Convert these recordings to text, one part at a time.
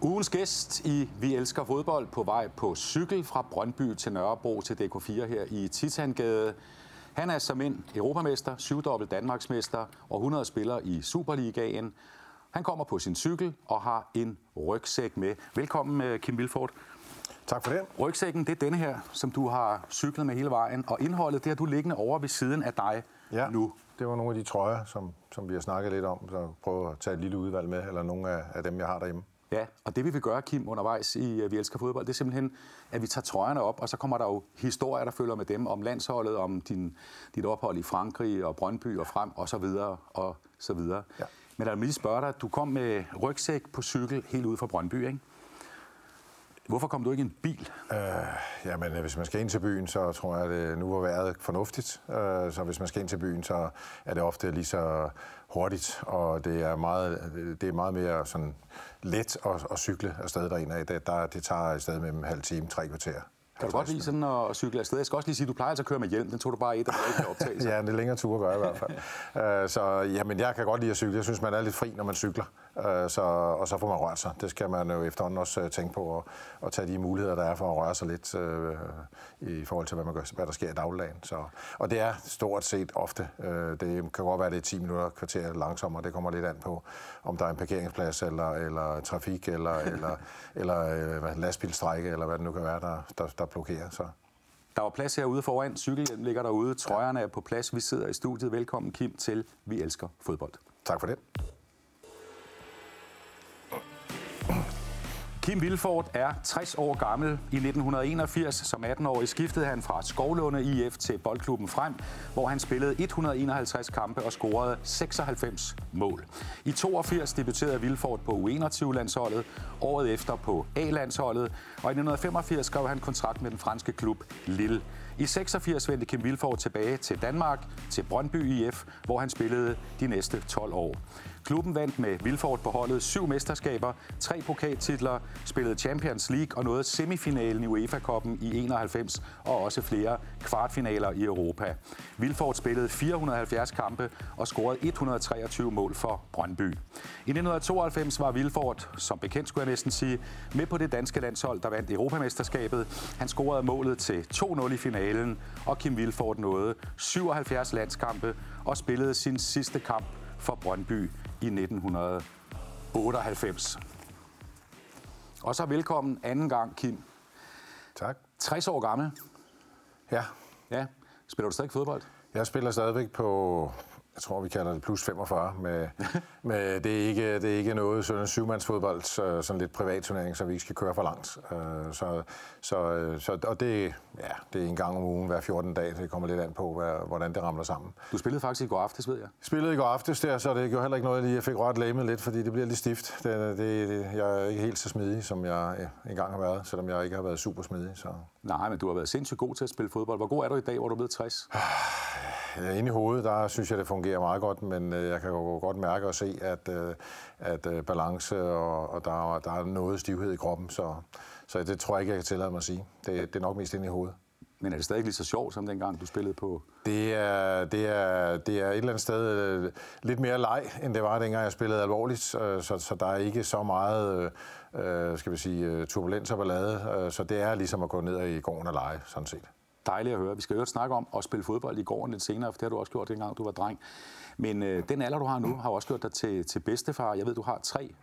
Ugens gæst i Vi Elsker Fodbold på vej på cykel fra Brøndby til Nørrebro til DK4 her i Titangade. Han er som en europamester, syvdobbelt Danmarksmester og 100 spiller i Superligaen. Han kommer på sin cykel og har en rygsæk med. Velkommen, øh, Kim Vilfort. Tak for det. Rygsækken, det er denne her, som du har cyklet med hele vejen, og indholdet, det har du liggende over ved siden af dig Ja, nu. det var nogle af de trøjer, som, som vi har snakket lidt om, så prøve at tage et lille udvalg med, eller nogle af, af dem, jeg har derhjemme. Ja, og det vi vil gøre, Kim, undervejs i øh, Vi Elsker Fodbold, det er simpelthen, at vi tager trøjerne op, og så kommer der jo historier, der følger med dem, om landsholdet, om din, dit ophold i Frankrig og Brøndby og frem, og så videre, og så videre. Ja. Men jeg vil lige spørge dig, du kom med rygsæk på cykel helt ude fra Brøndby, ikke? Hvorfor kom du ikke i en bil? Øh, jamen, øh, hvis man skal ind til byen, så tror jeg, at det nu var vejret fornuftigt. Øh, så hvis man skal ind til byen, så er det ofte lige så hurtigt, og det er meget, det er meget mere sådan let at, at cykle afsted derind af. Det, der, det tager et sted mellem en halv time, tre kvarter. Kan du godt lide sådan at cykle afsted? Jeg skal også lige sige, at du plejer altså at køre med hjelm. Den tog du bare et, og ikke kan optage. Så. Ja, det er længere tur at gøre i hvert fald. Øh, så jamen, jeg kan godt lide at cykle. Jeg synes, man er lidt fri, når man cykler. Øh, Så, og så får man rørt sig. Det skal man jo efterhånden også øh, tænke på, at, at tage de muligheder, der er for at røre sig lidt øh, i forhold til, hvad, man gør, hvad der sker i dagligdagen. Så, og det er stort set ofte. Øh, det kan godt være, at det er 10 minutter, kvarter langsommere. Det kommer lidt an på, om der er en parkeringsplads, eller, eller trafik, eller, eller, eller hvad, lastbilstrække, eller hvad det nu kan være, der, der, der blokerer. Så. Der var plads herude foran. Cykelhjelm ligger derude. Trøjerne er på plads. Vi sidder i studiet. Velkommen, Kim, til Vi Elsker Fodbold. Tak for det. Kim Vilfort er 60 år gammel. I 1981 som 18-årig skiftede han fra Skovlunde IF til Boldklubben Frem, hvor han spillede 151 kampe og scorede 96 mål. I 82 debuterede Vilfort på U21-landsholdet, året efter på A-landsholdet, og i 1985 skrev han kontrakt med den franske klub Lille. I 86 vendte Kim Vilfort tilbage til Danmark, til Brøndby IF, hvor han spillede de næste 12 år. Klubben vandt med Vilfort på holdet syv mesterskaber, tre pokaltitler, spillede Champions League og nåede semifinalen i UEFA-koppen i 91 og også flere kvartfinaler i Europa. Vilfort spillede 470 kampe og scorede 123 mål for Brøndby. I 1992 var Vilfort, som bekendt skulle jeg næsten sige, med på det danske landshold, der vandt Europamesterskabet. Han scorede målet til 2-0 i finalen, og Kim Vilfort nåede 77 landskampe og spillede sin sidste kamp for Brøndby i 1998. Og så velkommen anden gang, Kim. Tak. 60 år gammel. Ja, Ja. Spiller du stadig fodbold? Jeg spiller stadigvæk på, jeg tror vi kalder det plus 45, med, med det, er ikke, det er ikke noget sådan en syvmandsfodbold, så, sådan lidt privat turnering, så vi ikke skal køre for langt. Øh, Så, så, så, og det, ja, det er en gang om ugen, hver 14 dag, det kommer lidt an på, hvad, hvordan det ramler sammen. Du spillede faktisk i går aftes, ved jeg. Spillede i går aftes der, så det gjorde heller ikke noget, at jeg fik rørt lægemet lidt, fordi det bliver lidt stift. Det, det, det, jeg er ikke helt så smidig, som jeg øh, engang har været, selvom jeg ikke har været super smidig. Så. Nej, men du har været sindssygt god til at spille fodbold. Hvor god er du i dag, hvor du er blevet 60? Inde i hovedet, der synes jeg, det fungerer meget godt, men øh, jeg kan jo godt mærke og se, at, øh, at øh, balance og, og der, der er noget stivhed i kroppen, så, så det tror jeg ikke, jeg kan tillade mig at sige. Det, det er nok mest inde i hovedet. Men er det stadig lige så sjovt, som dengang du spillede på? Det er, det, er, det er et eller andet sted øh, lidt mere leg, end det var, dengang jeg spillede alvorligt. øh, Så, så der er ikke så meget øh, øh, skal vi sige, turbulens og ballade. Så det er ligesom at gå ned i gården og lege, sådan set. Dejligt at høre. Vi skal jo snakke om at spille fodbold i går lidt senere, for det har du også gjort, dengang du var dreng. Men øh, den alder, du har nu, har også gjort dig til, til bedstefar. Jeg ved, du har tre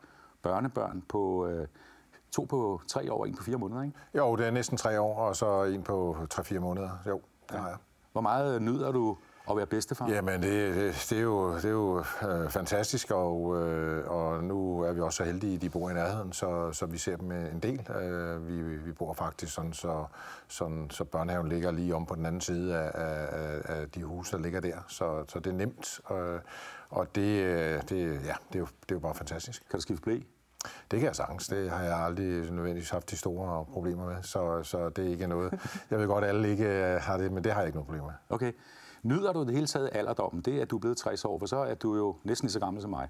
børnebørn på... Øh, to på tre år og en på fire måneder, ikke? Jo, det er næsten tre år, og så en på 3-4 måneder. Jo, det har jeg. Hvor meget nyder du at være bedstefar? Jamen, det, det, det er jo, det er jo øh, fantastisk, og, øh, og nu er vi også så heldige, at de bor i nærheden, så, så vi ser dem en del. Øh, vi, vi bor faktisk sådan, så, sådan, så børnehaven ligger lige om på den anden side af, af, af de huse, der ligger der, så, så det er nemt. Øh, og det, øh, det, ja, det, er jo, det er jo bare fantastisk. Kan du skifte blæ? Det kan jeg sagtens. Det har jeg aldrig nødvendigvis haft de store problemer med, så, så det er ikke noget. Jeg ved godt, at alle ikke øh, har det, men det har jeg ikke nogen problemer med. Okay. Nyder du det hele taget alderdommen? Det er, at du er blevet 60 år, for så er du jo næsten lige så gammel som mig.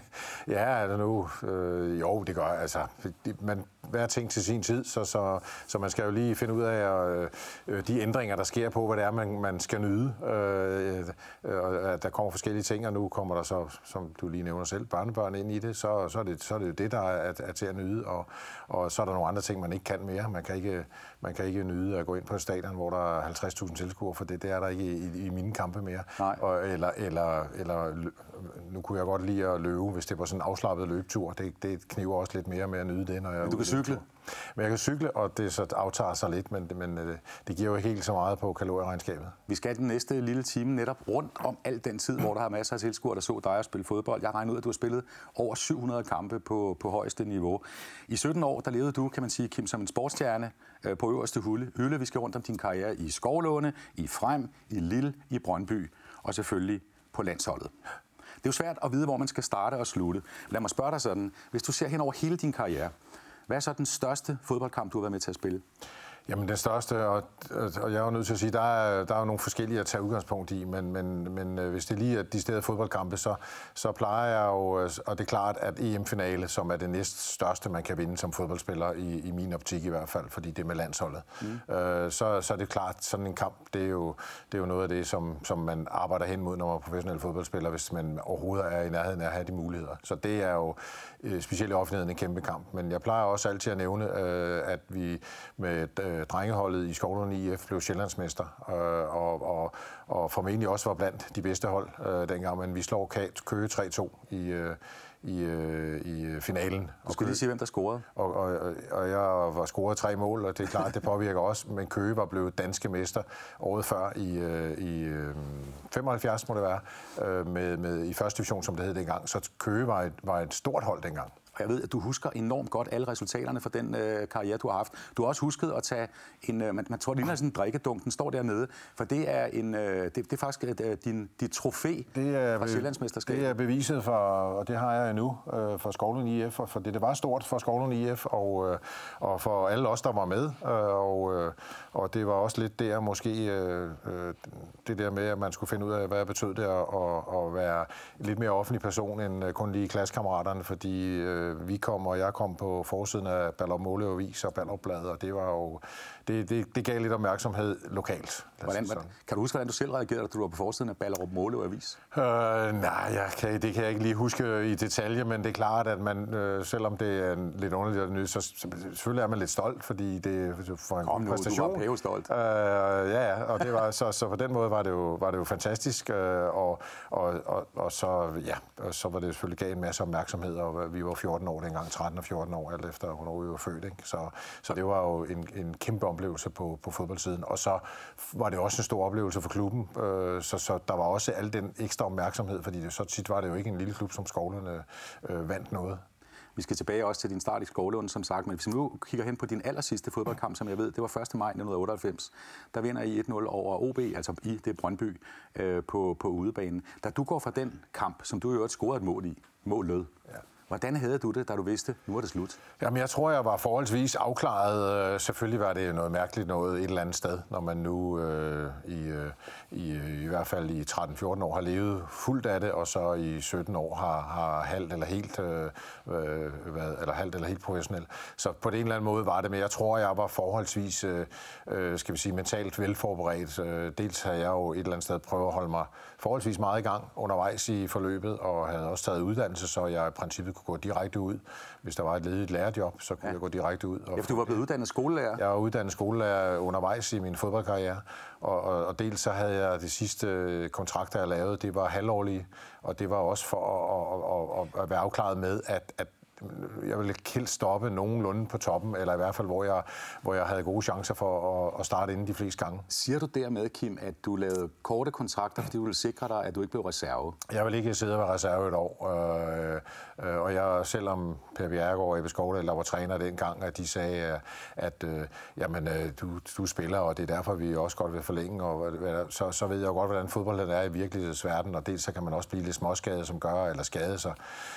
ja, er det nu? Øh, jo, det gør altså. Det, man, hver ting til sin tid, så, så, så man skal jo lige finde ud af øh, øh, de ændringer, der sker på, hvad det er, man, man skal nyde. Øh, øh, øh, der kommer forskellige ting, og nu kommer der så, som du lige nævner selv, børnebørn ind i det, så, så, er, det, så er det jo det, der er, er til at nyde, og, og så er der nogle andre ting, man ikke kan mere. Man kan ikke, man kan ikke nyde at gå ind på et stadion, hvor der er 50.000 tilskuere, for det, det er der ikke i, i mine kampe mere. Nej. Og, eller, eller, eller nu kunne jeg godt lide at løbe, hvis det var sådan en afslappet løbetur. Det, det kniver også lidt mere med at nyde det, når jeg Men du kan cykle? Men jeg kan cykle, og det så aftager sig lidt, men, men øh, det giver jo ikke helt så meget på kalorieregnskabet. Vi skal den næste lille time netop rundt om al den tid, hvor der har masser af tilskuere, der så dig at spille fodbold. Jeg regner ud, at du har spillet over 700 kampe på, på højeste niveau. I 17 år, der levede du, kan man sige, Kim, som en sportsstjerne øh, på øverste hylde. Vi skal rundt om din karriere i Skovlåne, i Frem, i Lille, i Brøndby og selvfølgelig på landsholdet. Det er jo svært at vide, hvor man skal starte og slutte. Lad mig spørge dig sådan, hvis du ser hen over hele din karriere, hvad er så den største fodboldkamp, du har været med til at spille? Jamen den største, og, og jeg er jo nødt til at sige, der er, der er jo nogle forskellige at tage udgangspunkt i, men, men, men øh, hvis det lige er de steder fodboldkampe, så, så plejer jeg jo, øh, og det er klart, at EM-finale, som er det næst største, man kan vinde som fodboldspiller, i, i min optik i hvert fald, fordi det er med landsholdet, mm. øh, så, så er det klart, sådan en kamp, det er jo, det er jo noget af det, som, som man arbejder hen mod, når man er professionel fodboldspiller, hvis man overhovedet er i nærheden af at have de muligheder. Så det er jo øh, specielt i offentligheden en kæmpe kamp. Men jeg plejer også altid at nævne, øh, at vi med øh, drengeholdet i Skovlund IF blev Sjællandsmester, øh, og, og, og formentlig også var blandt de bedste hold øh, dengang, men vi slår Køge 3-2 i, øh, i, øh, i finalen. Du skal lige sige, hvem der scorede. Og, og, og jeg var scoret tre mål, og det er klart, det påvirker også. Men Køge var blevet danske mester året før i, øh, i øh, 75, må det være, øh, med, med, i første division, som det hed dengang. Så Køge var et, var et stort hold dengang. Og jeg ved, at du husker enormt godt alle resultaterne fra den øh, karriere, du har haft. Du har også husket at tage en, øh, man, man tror, det ligner sådan en drikkedunk, den står dernede, for det er, en, øh, det, det er faktisk øh, din, dit trofæ det er, fra Sjællandsmesterskabet. Det er beviset for, og det har jeg endnu, øh, for Skovlund IF, for, for det, det var stort for Skovlund IF, og, øh, og for alle os, der var med, øh, og, øh, og det var også lidt der måske, øh, øh, det der med, at man skulle finde ud af, hvad det betød det at, at, at være lidt mere offentlig person, end øh, kun lige klassekammeraterne, fordi øh, øh, vi kom, og jeg kom på forsiden af Ballerup Måleavis og Ballerup Blad, og det var jo, det, det, det gav lidt opmærksomhed lokalt. Hvordan, hvordan, kan du huske, hvordan du selv reagerede, da du var på forsiden af Ballerup Måle Avis? Øh, nej, jeg kan, det kan jeg ikke lige huske i detalje, men det er klart, at man, øh, selvom det er en lidt underligt nyt, så selvfølgelig er man lidt stolt, fordi det for en Kom nu, præstation. du var stolt. Øh, ja, ja, og det var, så, så på den måde var det jo, var det jo fantastisk, øh, og, og, og, og, så, ja, og så var det selvfølgelig gav en masse opmærksomhed, og vi var 14 år dengang, 13 og 14 år, alt efter hvornår vi var født. Ikke? Så, så det var jo en, en kæmpe oplevelse på, på fodboldsiden. Og så var det også en stor oplevelse for klubben, øh, så, så der var også al den ekstra opmærksomhed, fordi det, så tit var det jo ikke en lille klub som Skovlerne øh, vandt noget. Vi skal tilbage også til din start i Skovlund, som sagt, men hvis vi nu kigger hen på din aller sidste fodboldkamp, som jeg ved, det var 1. maj 1998, der vinder I 1-0 over OB, altså i det Brøndby, øh, på, på udebanen. Da du går fra den kamp, som du jo også scoret et mål i, målet, ja. Hvordan havde du det, da du vidste, nu er det slut? Jamen, jeg tror, jeg var forholdsvis afklaret. Øh, selvfølgelig var det noget mærkeligt noget et eller andet sted, når man nu øh, i, øh, i, øh, i hvert fald i 13-14 år har levet fuldt af det, og så i 17 år har, har halvt eller helt øh, øh hvad, været, eller halvt eller helt professionel. Så på den eller anden måde var det, men jeg tror, jeg var forholdsvis, øh, øh skal vi sige, mentalt velforberedt. Dels havde jeg jo et eller andet sted prøvet at holde mig forholdsvis meget i gang undervejs i forløbet, og havde også taget uddannelse, så jeg i princippet kunne gå direkte ud. Hvis der var et ledigt lærerjob, så kunne ja. jeg gå direkte ud. Og ja, du var blevet uddannet skolelærer? Jeg var uddannet skolelærer undervejs i min fodboldkarriere, og, og, og dels så havde jeg det sidste kontrakter, jeg lavede, det var halvårlige, og det var også for at, at, at, at være afklaret med, at, at jeg ville helst stoppe nogenlunde på toppen, eller i hvert fald, hvor jeg, hvor jeg havde gode chancer for at, at starte inden de fleste gange. Siger du dermed, Kim, at du lavede korte kontrakter, fordi du ville sikre dig, at du ikke blev reserve? Jeg vil ikke sidde og være reserve et år. Øh, øh, og jeg, selvom Per Bjergård og Ebbe Skovdal, der var træner dengang, at de sagde, at øh, jamen, øh, du, du spiller, og det er derfor, vi også godt vil forlænge, og så, så ved jeg jo godt, hvordan fodbold er i virkelighedens verden, og dels så kan man også blive lidt småskadet, som gør, eller skade sig.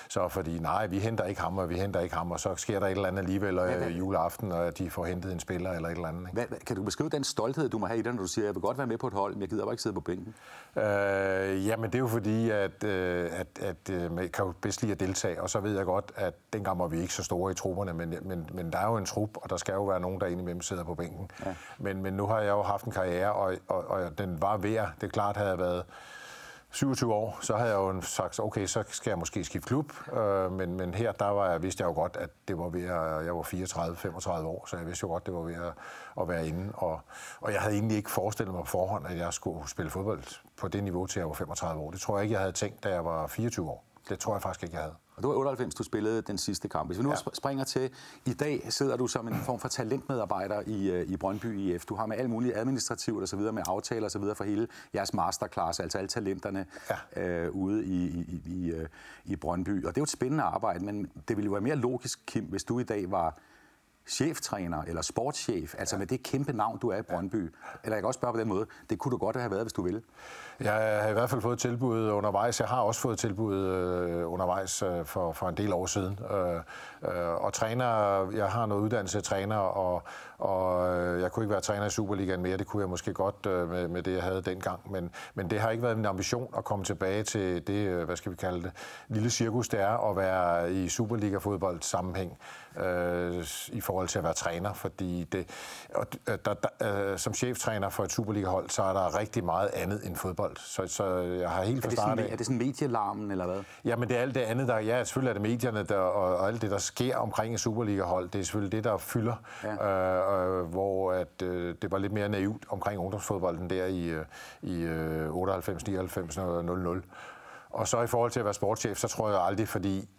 Så fordi nej, vi henter ikke ham ham, og vi henter ikke ham, og så sker der et eller andet alligevel Hvad- øh, hvad- juleaften, og de får hentet en spiller eller et eller andet. Ikke? Hvad, hvad, kan du beskrive den stolthed, du må have i dig, når du siger, jeg vil godt være med på et hold, men jeg gider bare ikke sidde på bænken? Øh, jamen det er jo fordi, at, øh, at, at øh, man kan jo bedst lide at deltage, og så ved jeg godt, at dengang var vi ikke så store i trupperne, men, men, men der er jo en trup, og der skal jo være nogen, der indimellem sidder på bænken. Ja. Men, men nu har jeg jo haft en karriere, og, og, og den var værd. Det er klart, havde jeg været 27 år, så havde jeg jo sagt, okay, så skal jeg måske skifte klub. Øh, men, men her, der var jeg, vidste jeg jo godt, at det var ved at, jeg var 34-35 år, så jeg vidste jo godt, det var ved at, at være inde. Og, og jeg havde egentlig ikke forestillet mig på forhånd, at jeg skulle spille fodbold på det niveau til jeg var 35 år. Det tror jeg ikke, jeg havde tænkt, da jeg var 24 år. Det tror jeg faktisk ikke, jeg havde. Og du var 98, du spillede den sidste kamp. Hvis vi nu ja. springer til, i dag sidder du som en form for talentmedarbejder i, øh, i Brøndby IF. Du har med alt muligt administrativt og så videre, med aftaler og så videre for hele jeres masterclass, altså alle talenterne ja. øh, ude i, i, i, øh, i Brøndby. Og det er jo et spændende arbejde, men det ville jo være mere logisk, Kim, hvis du i dag var cheftræner eller sportschef, altså med det kæmpe navn, du er i Brøndby. Eller jeg kan også spørge på den måde, det kunne du godt have været, hvis du ville. Jeg har i hvert fald fået tilbud undervejs. Jeg har også fået tilbud øh, undervejs øh, for, for en del år siden. Øh, øh, og træner, jeg har noget uddannelse af træner, og, og øh, jeg kunne ikke være træner i Superligaen mere. Det kunne jeg måske godt øh, med, med det, jeg havde dengang. Men, men det har ikke været min ambition at komme tilbage til det, øh, hvad skal vi kalde det, lille cirkus, det er at være i Superliga-fodbold sammenhæng øh, i forhold til at være træner. Fordi det, og, der, der, øh, som cheftræner for et Superliga-hold, så er der rigtig meget andet end fodbold. Så, så jeg har helt fra det, er det sådan medielarmen, eller hvad? Ja, men det er alt det andet, der... Ja, selvfølgelig er det medierne der, og, og alt det, der sker omkring et Superliga-hold. Det er selvfølgelig det, der fylder. Ja. Øh, øh, hvor at, øh, det var lidt mere naivt omkring ungdomsfodbolden der i, øh, i øh, 98, 99 og 00. Og så i forhold til at være sportschef, så tror jeg aldrig, fordi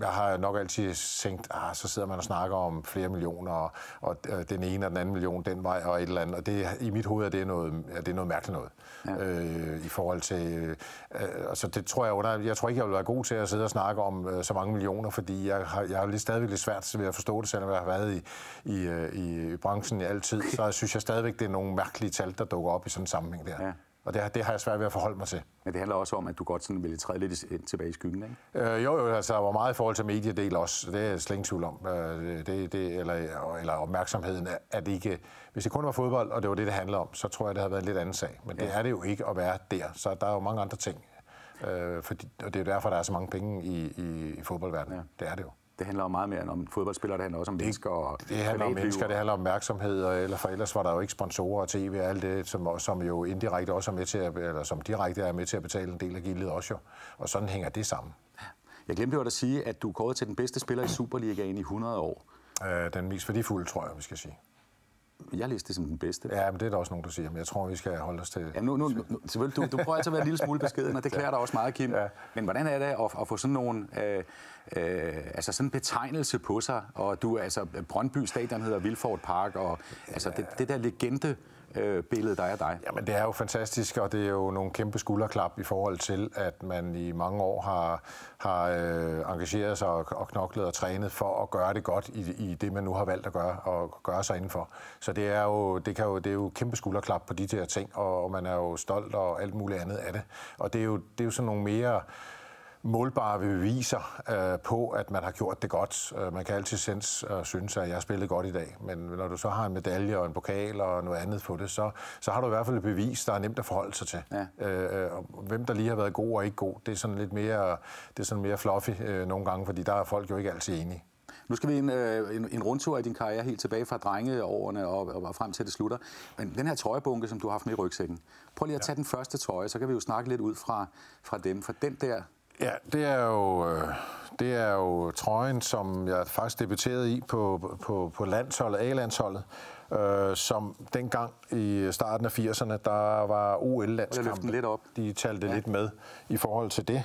jeg har nok altid tænkt, ah, så sidder man og snakker om flere millioner, og, og øh, den ene og den anden million den vej, og et eller andet. Og det, i mit hoved er det noget, er det noget mærkeligt noget. Ja. Øh, I forhold til... Øh, altså det tror jeg under... Jeg tror ikke, jeg vil være god til at sidde og snakke om øh, så mange millioner, fordi jeg har, jeg har lidt stadigvæk lidt svært ved at forstå det, selvom jeg har været i, i, øh, i branchen i altid. Så synes jeg stadigvæk, det er nogle mærkelige tal, der dukker op i sådan en sammenhæng der. Ja. Og det, det har jeg svært ved at forholde mig til. Men det handler også om, at du godt sådan ville træde lidt tilbage i skyggen, ikke? Øh, jo, jo, altså der var meget i forhold til mediedel også. Det er jeg slet tvivl om. Øh, det, det, eller, eller opmærksomheden, at ikke... Hvis det kun var fodbold, og det var det, det handlede om, så tror jeg, det havde været en lidt anden sag. Men det Ja. er det jo ikke at være der. Så der er jo mange andre ting. Øh, fordi, og det er jo derfor, der er så mange penge i, i, i fodboldverdenen. Ja. Det er det jo. Det handler jo meget mere end om fodboldspillere, det handler også om mennesker og Det handler om mennesker, det handler om opmærksomhed, og eller for ellers var der jo ikke sponsorer og tv og alt det, som, som jo indirekte også er med til at, eller som direkte er med til at betale en del af gildet også jo. Og sådan hænger det sammen. Jeg glemte jo at sige, at du er kåret til den bedste spiller i Superligaen i 100 år. Øh, den mest værdifulde, tror jeg, vi skal sige. Jeg læste det som den bedste. Ja, men det er der også nogen, der siger, men jeg tror, vi skal holde os til... Ja, nu, nu, nu, selvfølgelig, du, du prøver altid at være en lille smule beskeden, og det klæder dig også meget, Kim. Ja. Men hvordan er det at, at få sådan nogle, øh, øh, altså sådan en betegnelse på sig? Og du, altså, Brøndby Stadion hedder Vilfort Park, og altså, det, det der legende øh, billede, der er dig. Jamen, det er jo fantastisk, og det er jo nogle kæmpe skulderklap i forhold til, at man i mange år har, har øh, engageret sig og, og knoklet og trænet for at gøre det godt i, i det, man nu har valgt at gøre og gøre sig indenfor. Så det er jo, det kan jo, det er jo kæmpe skulderklap på de der ting, og, og man er jo stolt og alt muligt andet af det. Og det er jo, det er jo sådan nogle mere målbare beviser øh, på, at man har gjort det godt. Øh, man kan altid synes, øh, synes, at jeg har spillet godt i dag, men når du så har en medalje og en pokal og noget andet på det, så, så har du i hvert fald et bevis, der er nemt at forholde sig til. Ja. Øh, og hvem der lige har været god og ikke god, det er sådan lidt mere, det er sådan mere fluffy øh, nogle gange, fordi der er folk jo ikke altid enige. Nu skal vi en, øh, en, en rundtur i din karriere helt tilbage fra drengeårene og, og, og frem til det slutter. Men den her trøjebunke, som du har haft med i rygsækken, prøv lige at tage den første trøje, så kan vi jo snakke lidt ud fra, fra dem. For den der, Ja, det er jo, øh, det er jo trøjen, som jeg faktisk debuterede i på, på, på landsholdet, A-landsholdet, øh, som dengang i starten af 80'erne, der var løfte den OL-landskampe. lidt op. De talte ja. lidt med i forhold til det.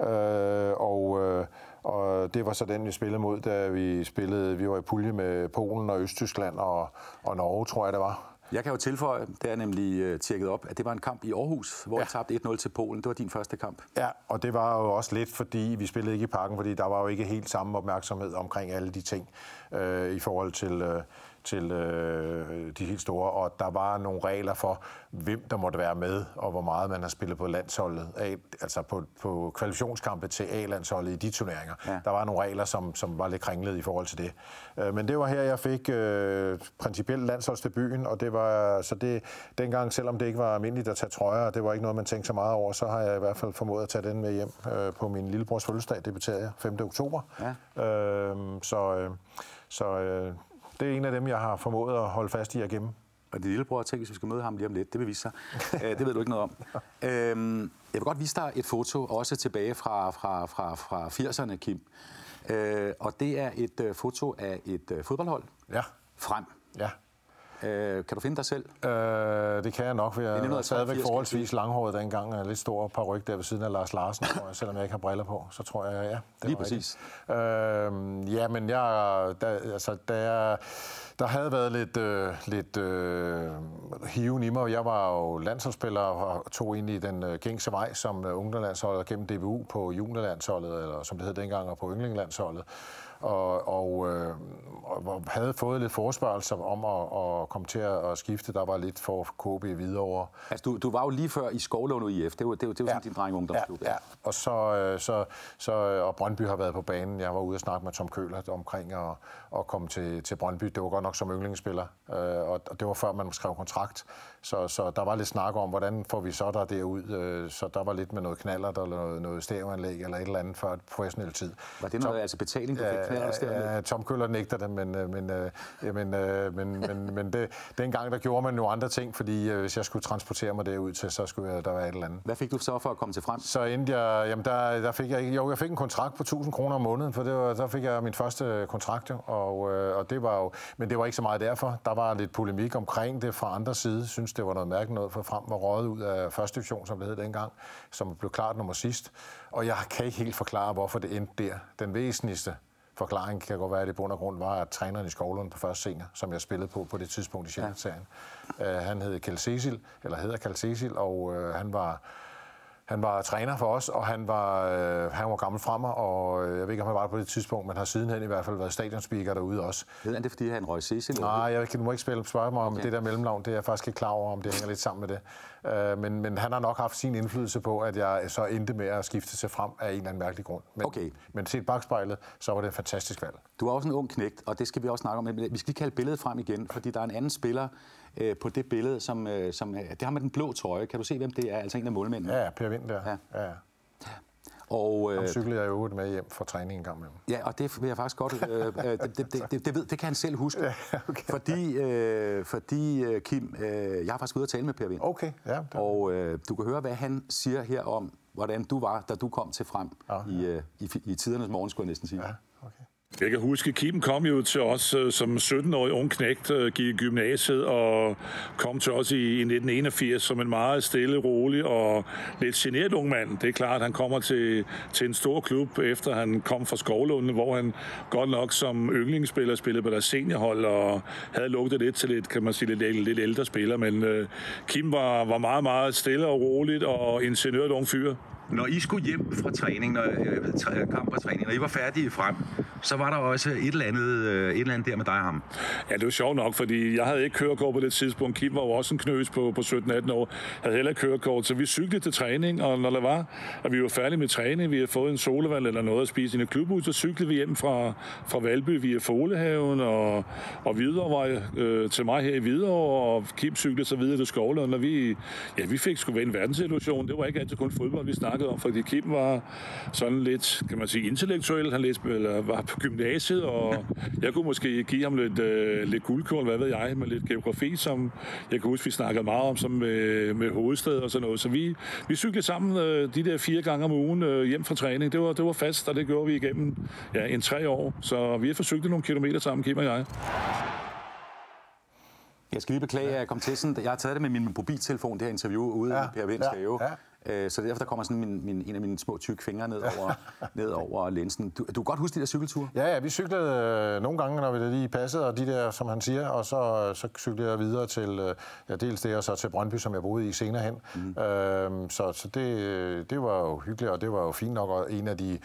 Øh, og, øh, og det var så den, vi spillede mod, da vi spillede, vi var i pulje med Polen og Østtyskland og, og Norge, tror jeg det var. Jeg kan jo tilføje, det er nemlig øh, tjekket op, at det var en kamp i Aarhus, hvor ja. I tabte 1-0 til Polen. Det var din første kamp. Ja, og det var jo også lidt, fordi vi spillede ikke i parken, fordi der var jo ikke helt samme opmærksomhed omkring alle de ting øh, i forhold til, øh, til øh, de helt store, og der var nogle regler for, hvem der måtte være med, og hvor meget man har spillet på landsholdet, A, altså på, på kvalifikationskampe til A-landsholdet i de turneringer. Ja. Der var nogle regler, som, som var lidt kringlet i forhold til det. Øh, men det var her, jeg fik øh, principielt landsholdsdebuten, og det var så det dengang, selvom det ikke var almindeligt at tage trøjer, og det var ikke noget, man tænkte så meget over, så har jeg i hvert fald formået at tage den med hjem øh, på min lillebrors fødselsdag, debuterede jeg 5. oktober. Ja. Øh, så øh, så øh, det er en af dem, jeg har formået at holde fast i at gemme. Og din lillebror tænkt, hvis vi skal møde ham lige om lidt, det vil vise sig. Øh, det ved du ikke noget om. Øhm, jeg vil godt vise dig et foto, også tilbage fra, fra, fra, fra 80'erne, Kim. Øh, og det er et uh, foto af et uh, fodboldhold. Ja. Frem. Ja. Øh, kan du finde dig selv? Øh, det kan jeg nok, for jeg er stadigvæk forholdsvis langhåret dengang. En lidt stor par ryg der ved siden af Lars Larsen, tror jeg, selvom jeg ikke har briller på. Så tror jeg, ja. Det Lige præcis. Øh, ja, men jeg, da, altså, jeg, der havde været lidt, øh, lidt øh, hiven i mig. Jeg var jo landsholdsspiller og tog ind i den øh, gængse vej som øh, ungdomslandsholdet gennem DBU på juniorlandsholdet, eller som det hed dengang, og på yndlinglandsholdet og, og, øh, og havde fået lidt forespørgelser om at, at komme til at skifte. Der var lidt for KB videre. Altså, du, du var jo lige før i Skovlund IF. Det var, det var, det var ja. sådan din dreng ungdomsklub. Ja, ja. Og, så, øh, så, så, og Brøndby har været på banen. Jeg var ude og snakke med Tom Køler omkring at, at komme til, til Brøndby. Det var godt nok som yndlingsspiller, øh, og det var før man skrev kontrakt. Så, så der var lidt snak om, hvordan får vi så der derud. Øh, så der var lidt med noget knaller, eller noget, noget stævanlæg eller et eller andet for et professionelt tid. Var det noget, Tom, altså betaling, du fik knallerstævanlæg? Ja, Tom Køller nægter det, men, øh, men, øh, men, men, men, men det, dengang der gjorde man jo andre ting, fordi hvis jeg skulle transportere mig derud til, så skulle jeg, der være et eller andet. Hvad fik du så for at komme til frem? Så endte jeg, jamen der, der fik jeg, jo, jeg fik en kontrakt på 1000 kroner om måneden, for det var, der fik jeg min første kontrakt, og, og det var jo, men det var ikke så meget derfor. Der var lidt polemik omkring det fra andre side, synes det var noget mærkeligt noget, for frem var røget ud af første division, som det hed dengang, som blev klart nummer sidst. Og jeg kan ikke helt forklare, hvorfor det endte der. Den væsentligste forklaring kan godt være, at det bund og grund var, at træneren i Skovlund på første senior, som jeg spillede på på det tidspunkt i Sjællandsserien, ja. uh, han hed Kjeld Cecil, eller hedder Kjeld Cecil, og uh, han var han var træner for os, og han var, øh, han var gammel fremme, og øh, jeg ved ikke, om han var på det tidspunkt, men har sidenhen i hvert fald været stadionspeaker derude også. Ved han det, fordi han røg Cecil? Nej, jeg kan, du må ikke spille, spørge mig om okay. det der mellemnavn. Det er jeg faktisk ikke klar over, om det hænger lidt sammen med det. Øh, men, men han har nok haft sin indflydelse på, at jeg så endte med at skifte til frem af en eller anden mærkelig grund. Men, okay. men set bagspejlet, så var det et fantastisk valg. Du er også en ung knægt, og det skal vi også snakke om. Vi skal lige kalde billedet frem igen, fordi der er en anden spiller, øh, på det billede, som, øh, som øh, det har med den blå trøje. Kan du se, hvem det er? Altså en af målmændene. Ja, Per Vind der. Ja. ja. Og, øh, Ham cyklede jeg jo med hjem fra træning en gang med Ja, og det vil jeg faktisk godt... Øh, øh, det, det, det, det, ved, det kan han selv huske. Ja, okay. Fordi, øh, fordi øh, Kim, øh, jeg har faktisk ude at tale med Per Vind. Okay, ja. Det og øh, du kan høre, hvad han siger her om, hvordan du var, da du kom til frem ja, ja. I, øh, i, i tidernes morgen, skulle jeg næsten sige. Ja. Jeg kan huske, Kim kom jo til os øh, som 17-årig ung knægt, øh, gik i gymnasiet og kom til os i, i 1981 som en meget stille, rolig og lidt generet ung mand. Det er klart, at han kommer til, til en stor klub, efter han kom fra Skovlunde, hvor han godt nok som yndlingsspiller spillede på deres seniorhold og havde lugtet lidt til lidt, kan man sige, lidt, lidt ældre spiller. Men uh, Kim var, var meget, meget stille og roligt og en generet ung fyr. Når I skulle hjem fra træning, når, øh, kamp og træning, når I var færdige frem, så var der også et eller andet, øh, et eller andet der med dig og ham. Ja, det var sjovt nok, fordi jeg havde ikke kørekort på det tidspunkt. Kim var jo også en knøs på, på 17-18 år. Jeg havde heller ikke kørekort, så vi cyklede til træning, og når det var, at vi var færdige med træning, vi havde fået en solvand eller noget at spise i en klubhus, så cyklede vi hjem fra, fra Valby via Folehaven og, og videre øh, til mig her i Hvidovre, og Kim cyklede så videre til Skovlund, og vi, ja, vi fik sgu en verdenssituation. Det var ikke altid kun fodbold, vi snakkede om, fordi Kim var sådan lidt, kan man sige, intellektuel. Han læste, eller var på gymnasiet, og jeg kunne måske give ham lidt, øh, lidt guldkål, hvad ved jeg, med lidt geografi, som jeg kan huske, vi snakkede meget om, som med, med hovedstad og sådan noget. Så vi, vi cyklede sammen øh, de der fire gange om ugen øh, hjem fra træning. Det var, det var fast, og det gjorde vi igennem ja, en tre år. Så vi har forsøgt nogle kilometer sammen, Kim og jeg. Jeg skal lige beklage, at jeg kom til sådan. Jeg har taget det med min mobiltelefon, det her interview ude ja, i Per Vinds ja, ja. Øh, så derfor der kommer sådan min, min, en af mine små tykke fingre ned over, ned over linsen. Du, du kan godt huske de der cykelture? Ja, ja, vi cyklede øh, nogle gange, når vi lige passede, og de der, som han siger, og så, så cyklede jeg videre til, øh, ja, dels det, og så til Brøndby, som jeg boede i senere hen. Mm. Øhm, så så det, det var jo hyggeligt, og det var jo fint nok, og en af de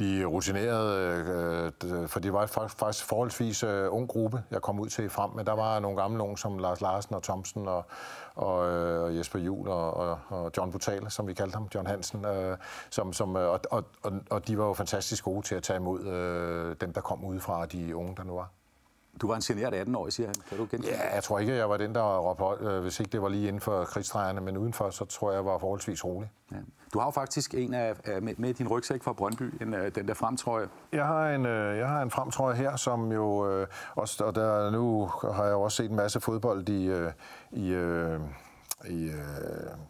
de rutinerede, øh, øh, for det var faktisk forholdsvis øh, ung gruppe, jeg kom ud til frem, men der var nogle gamle nogen som Lars Larsen og Thomsen og, og, øh, Jesper Juhl og, og, og John Butal, som vi kaldte ham, John Hansen, øh, som, som, øh, og, og, og, og de var jo fantastisk gode til at tage imod øh, dem, der kom udefra, de unge, der nu var. Du var en generet 18 år, siger han. Kan du genkende Ja, jeg tror ikke, jeg var den, der råbte højt, øh, hvis ikke det var lige inden for krigsdrejerne, men udenfor, så tror jeg, jeg var forholdsvis rolig. Ja. Du har jo faktisk en af, med, med din rygsæk fra Brøndby, en, øh, den der fremtrøje. Jeg har en, øh, jeg har en fremtrøje her, som jo øh, også, og der, nu har jeg jo også set en masse fodbold i, øh, i øh, i øh,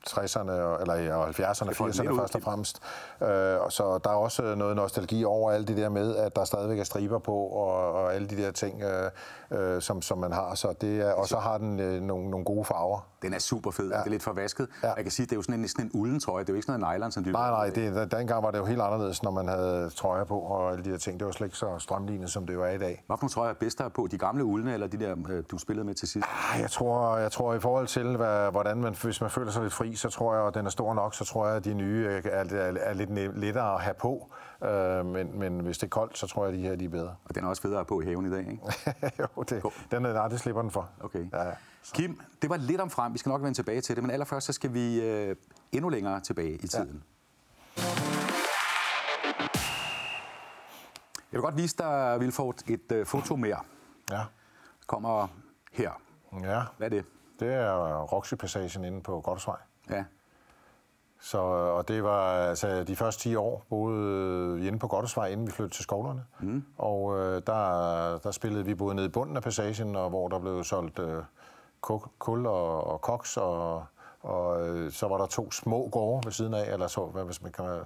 60'erne, eller i 70'erne, 80'erne først og fremmest. Øh, så der er også noget nostalgi over alt det der med, at der stadigvæk er striber på, og, og alle de der ting, øh, øh, som, som man har. Så det er, og så har den øh, nogle, nogle gode farver. Den er super fed. Ja. Det er lidt for vasket. Ja. Jeg kan sige, det er jo sådan en, næsten en ulden trøje. Det er jo ikke sådan noget nylon, som du... Nej, nej. Det, dengang var det jo helt anderledes, når man havde trøjer på og alle de der ting. Det var slet ikke så strømlignet, som det jo er i dag. Nogle trøjer er bedst der på? De gamle uldne, eller de der, øh, du spillede med til sidst? Ah, jeg tror, jeg tror i forhold til, hvad, hvordan man, hvis man føler sig lidt fri, så tror jeg, at den er stor nok, så tror jeg, at de nye er, er, er lidt lettere at have på. Øh, men, men hvis det er koldt, så tror jeg, at de her de er bedre. Og den er også federe på i haven i dag, ikke? jo, det, den er, nej, det slipper den for. Okay. Ja, ja. Kim, det var lidt om frem. Vi skal nok vende tilbage til det, men allerførst så skal vi øh, endnu længere tilbage i tiden. Ja. Jeg vil godt vise dig, Vilfort, et øh, foto mere. Ja. Kommer her. Ja. Hvad er det? Det er Roxy-passagen inde på Goddersvej. Ja. Så, og det var altså de første 10 år, boede inde på Goddersvej, inden vi flyttede til skovlerne. Mm. Og øh, der, der spillede vi både nede i bunden af passagen, og hvor der blev solgt øh, kul og, og koks, og, og øh, så var der to små gårde ved siden af, eller så, hvad, hvis man kan, øh,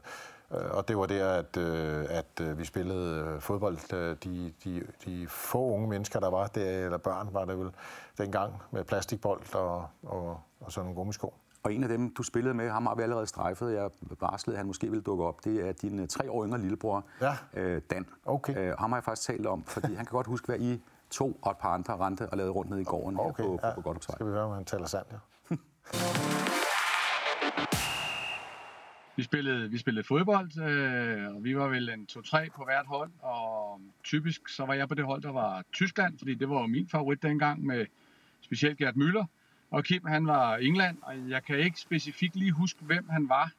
og det var der, at, øh, at øh, vi spillede øh, fodbold. Øh, de, de, de få unge mennesker, der var der, eller børn var det vel dengang, med plastikbold og, og, og sådan nogle gummisko. Og en af dem, du spillede med, ham har vi allerede strejfet. Jeg varslede, at han måske ville dukke op. Det er din øh, tre år yngre lillebror, ja. øh, Dan. Okay. Øh, ham har jeg faktisk talt om, fordi han kan godt huske, hvad I to og et par andre rente og lavede rundt ned i gården okay. her på, ja. på, på Godopsvej. Skal vi høre, om han taler sandt, ja. vi, spillede, vi spillede fodbold, øh, og vi var vel en 2-3 på hvert hold, og typisk så var jeg på det hold, der var Tyskland, fordi det var min favorit dengang med specielt Gerd Müller. Og Kim, han var England, og jeg kan ikke specifikt lige huske, hvem han var.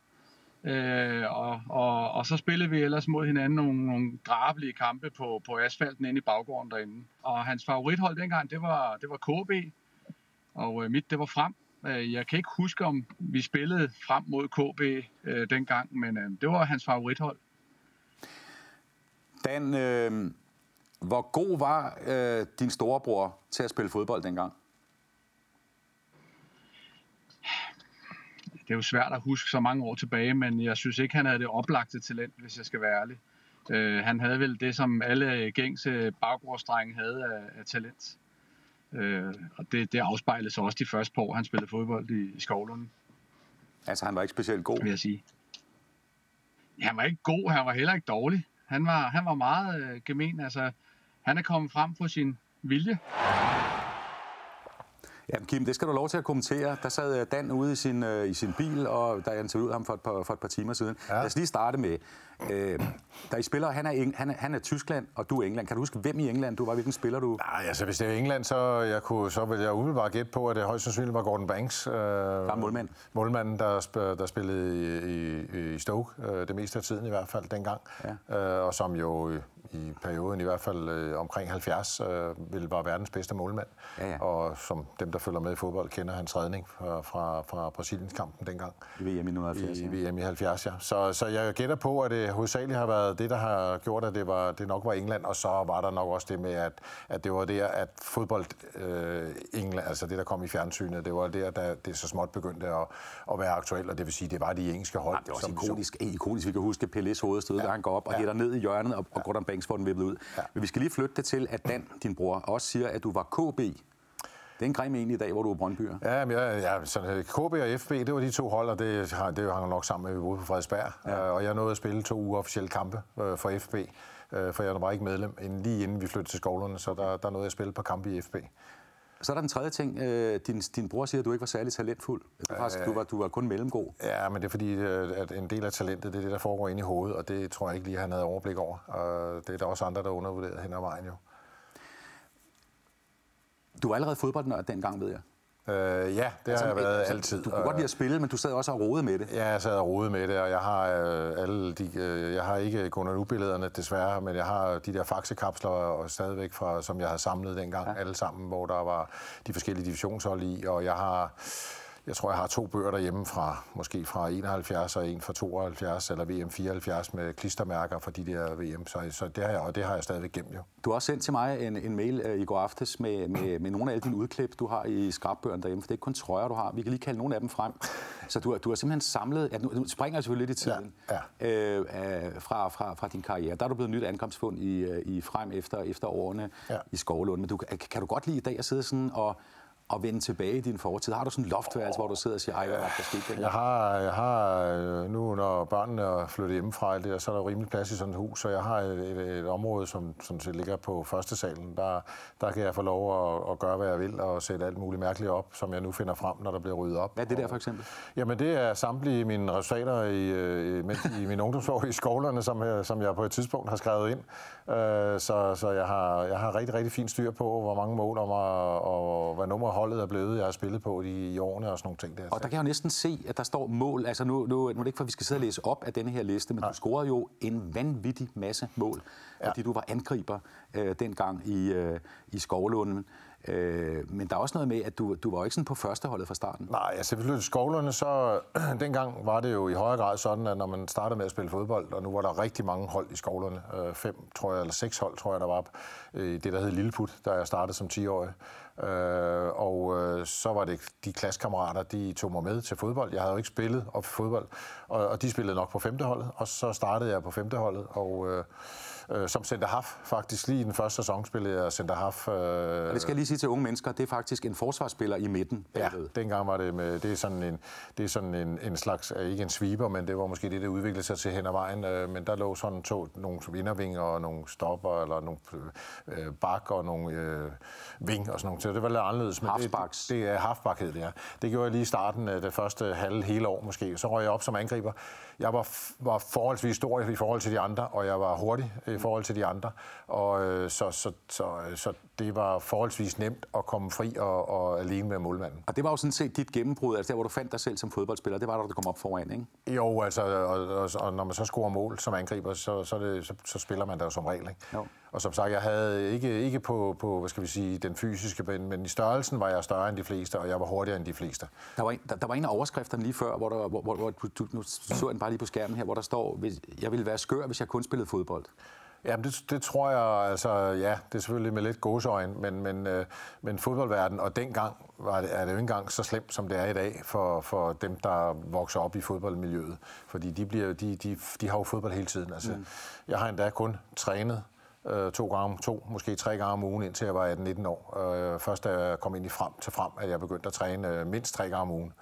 Øh, og, og, og så spillede vi ellers mod hinanden nogle, nogle drabelige kampe på, på asfalten inde i baggården derinde. Og hans favorithold dengang, det var, det var KB, og øh, mit, det var Frem. Øh, jeg kan ikke huske, om vi spillede frem mod KB øh, dengang, men øh, det var hans favorithold. Dan, øh, hvor god var øh, din storebror til at spille fodbold dengang? det er jo svært at huske så mange år tilbage, men jeg synes ikke, han havde det oplagte talent, hvis jeg skal være ærlig. Øh, han havde vel det, som alle gængse baggårdsdrenge havde af, af talent. Øh, og det, det afspejlede sig også de første par år, han spillede fodbold i, i Skovlund. Altså, han var ikke specielt god? Vil jeg sige. Ja, han var ikke god, han var heller ikke dårlig. Han var, han var meget øh, gemen. Altså, han er kommet frem på sin vilje. Ja, Kim, det skal du lov til at kommentere. Der sad øh, Dan ude i sin, øh, i sin bil, og der jeg interviewede ham for et par, for et par timer siden. Ja. Lad os lige starte med, øh, da I spiller, han er, han, er, han er Tyskland, og du er England. Kan du huske, hvem i England du var? Hvilken spiller du? Nej, altså hvis det er England, så, jeg kunne, så ville jeg umiddelbart gætte på, at det højst sandsynligt var Gordon Banks. Øh, var målmand. Målmanden, der, sp- der spillede i, i, i Stoke, øh, det meste af tiden i hvert fald dengang. Ja. Øh, og som jo i perioden i hvert fald øh, omkring 70 øh, ville være verdens bedste målmand. Ja, ja. Og som dem, der følger med i fodbold, kender hans redning fra, fra, fra Brasiliens kampen dengang. I VM i 1970. I, i VM i 70, ja. Så, så jeg gætter på, at det hovedsageligt har været det, der har gjort, at det, var, det nok var England, og så var der nok også det med, at, at det var der, at fodbold øh, England, altså det, der kom i fjernsynet, det var der, der det så småt begyndte at, at være aktuelt, og det vil sige, det var de engelske hold. Ja, det var også ikonisk, ikonisk. Vi kan huske Pelés hovedstød, ja. der han går op og ja. hætter ned i hjørnet, og, og Gordon Banks får den vippet ud. Ja. Men vi skal lige flytte det til, at Dan, din bror, også siger, at du var KB. Det er en grim egentlig i dag, hvor du er Brøndbyer. Ja, men ja, ja så øh, KB og FB, det var de to hold, og det, det hang nok sammen med, at vi boede på Frederiksberg. Ja. Og jeg nåede at spille to uofficielle kampe øh, for FB, øh, for jeg var ikke medlem, inden, lige inden vi flyttede til skolerne, så der, der nåede jeg at spille på kampe i FB. Så er der den tredje ting. Øh, din, din bror siger, at du ikke var særlig talentfuld. Du, faktisk, du, var, du var kun mellemgod. Ja, men det er fordi, øh, at en del af talentet, det er det, der foregår inde i hovedet, og det tror jeg ikke lige, han havde overblik over. Og det er der også andre, der undervurderet hen ad vejen jo. Du var allerede fodboldnørd dengang, ved jeg. Øh, ja, det altså, har jeg været altså, altid. Du kunne godt lide at spille, men du sad også og rode med det. Ja, jeg sad og rode med det, og jeg har øh, alle de, øh, jeg har ikke Gunnar Nu-billederne desværre, men jeg har de der faxekapsler og stadigvæk fra, som jeg havde samlet dengang, ja. alle sammen, hvor der var de forskellige divisionshold i, og jeg har jeg tror, jeg har to bøger derhjemme fra måske fra 71 og en fra 72 eller VM 74 med klistermærker for de der VM, så, så det har jeg, og det har jeg stadigvæk gemt jo. Du har også sendt til mig en, en mail uh, i går aftes med, med, med nogle af alle dine udklip, du har i skrabbøgerne derhjemme, for det er ikke kun trøjer, du har. Vi kan lige kalde nogle af dem frem. Så du, du har simpelthen samlet, ja, nu, springer jeg selvfølgelig lidt i tiden, ja, ja. Øh, uh, fra, fra, fra din karriere. Der er du blevet nyt ankomstfund i, uh, i frem efter, efter årene ja. i Skovlund. Men du, kan du godt lide i dag at sidde sådan og at vende tilbage i din fortid? Har du sådan en loftværelse, hvor du sidder og siger, ej, hvad var der sket Jeg har, jeg har øh, nu, når børnene er flyttet hjemmefra, det, så er der rimelig plads i sådan et hus, så jeg har et, et, et område, som, som ligger på første salen. Der, der kan jeg få lov at, at gøre, hvad jeg vil, og sætte alt muligt mærkeligt op, som jeg nu finder frem, når der bliver ryddet op. Hvad er det der for eksempel? Jamen, det er samtlige mine resultater i, i, i min ungdomsår i skolerne, som, som jeg på et tidspunkt har skrevet ind. Øh, så så jeg, har, jeg har rigtig, rigtig fint styr på, hvor mange mål og, og hvad nummer holdet er blevet, jeg har spillet på i, i årene og sådan nogle ting. Der. Og der kan jeg jo næsten se, at der står mål. Altså nu, nu, nu er det ikke for, at vi skal sidde og læse op af denne her liste, men Nej. du scorede jo en vanvittig masse mål, ja. fordi du var angriber øh, dengang i, øh, i Skovlunden. Øh, men der er også noget med, at du, du var ikke sådan på førsteholdet fra starten. Nej, altså selvfølgelig skovlerne, så dengang var det jo i højere grad sådan, at når man startede med at spille fodbold, og nu var der rigtig mange hold i skovlerne, øh, fem, tror jeg, eller seks hold, tror jeg, der var øh, det, der hed Lilleput, da jeg startede som 10-årig. Øh, og øh, så var det de klassekammerater, de tog mig med til fodbold. Jeg havde jo ikke spillet op fodbold, og, og de spillede nok på femteholdet, og så startede jeg på femteholdet, og øh, øh, som center half faktisk. Lige i den første sæson spillede jeg center half. Øh, og det skal jeg lige sige til unge mennesker, det er faktisk en forsvarsspiller i midten. Ja, dengang var det med, det er sådan en, det er sådan en, en slags, ikke en sweeper, men det var måske det, der udviklede sig til hen ad vejen. Øh, men der lå sådan to, nogle vindervinger og nogle stopper, eller nogle øh, bak og nogle øh, ving og sådan noget. Så det var lidt anderledes. Men Halfbacks. Det, det er halfback, det er. Det gjorde jeg lige i starten af det første halve hele år måske. Så røg jeg op som angriber. Jeg var, var forholdsvis stor i forhold til de andre, og jeg var hurtig i forhold til de andre. Og øh, så, så, så, så det var forholdsvis nemt at komme fri og, og alene med målmanden. Og det var jo sådan set dit gennembrud, altså der, hvor du fandt dig selv som fodboldspiller. Det var da du kom op foran, ikke? Jo, altså, og, og, og når man så scorer mål som angriber, så, så, det, så, så spiller man der jo som regel, ikke? Jo. Og som sagt, jeg havde ikke, ikke på, på, hvad skal vi sige, den fysiske, men, men i størrelsen var jeg større end de fleste, og jeg var hurtigere end de fleste. Der var en, der, der var en af overskrifterne lige før, hvor, der, hvor, hvor, hvor du, nu så den bare lige på skærmen her, hvor der står, jeg ville være skør, hvis jeg kun spillede fodbold. Jamen, det, det tror jeg, altså ja, det er selvfølgelig med lidt gåsøjne, men, men, øh, men fodboldverden, og dengang var det, er det jo ikke engang så slemt, som det er i dag for, for dem, der vokser op i fodboldmiljøet. Fordi de, bliver, de, de, de har jo fodbold hele tiden. Altså, mm. Jeg har endda kun trænet øh, to gange, to, måske tre gange om ugen, indtil jeg var 18-19 år. Øh, først da jeg kom ind i frem til frem, at jeg begyndte at træne øh, mindst tre gange om ugen.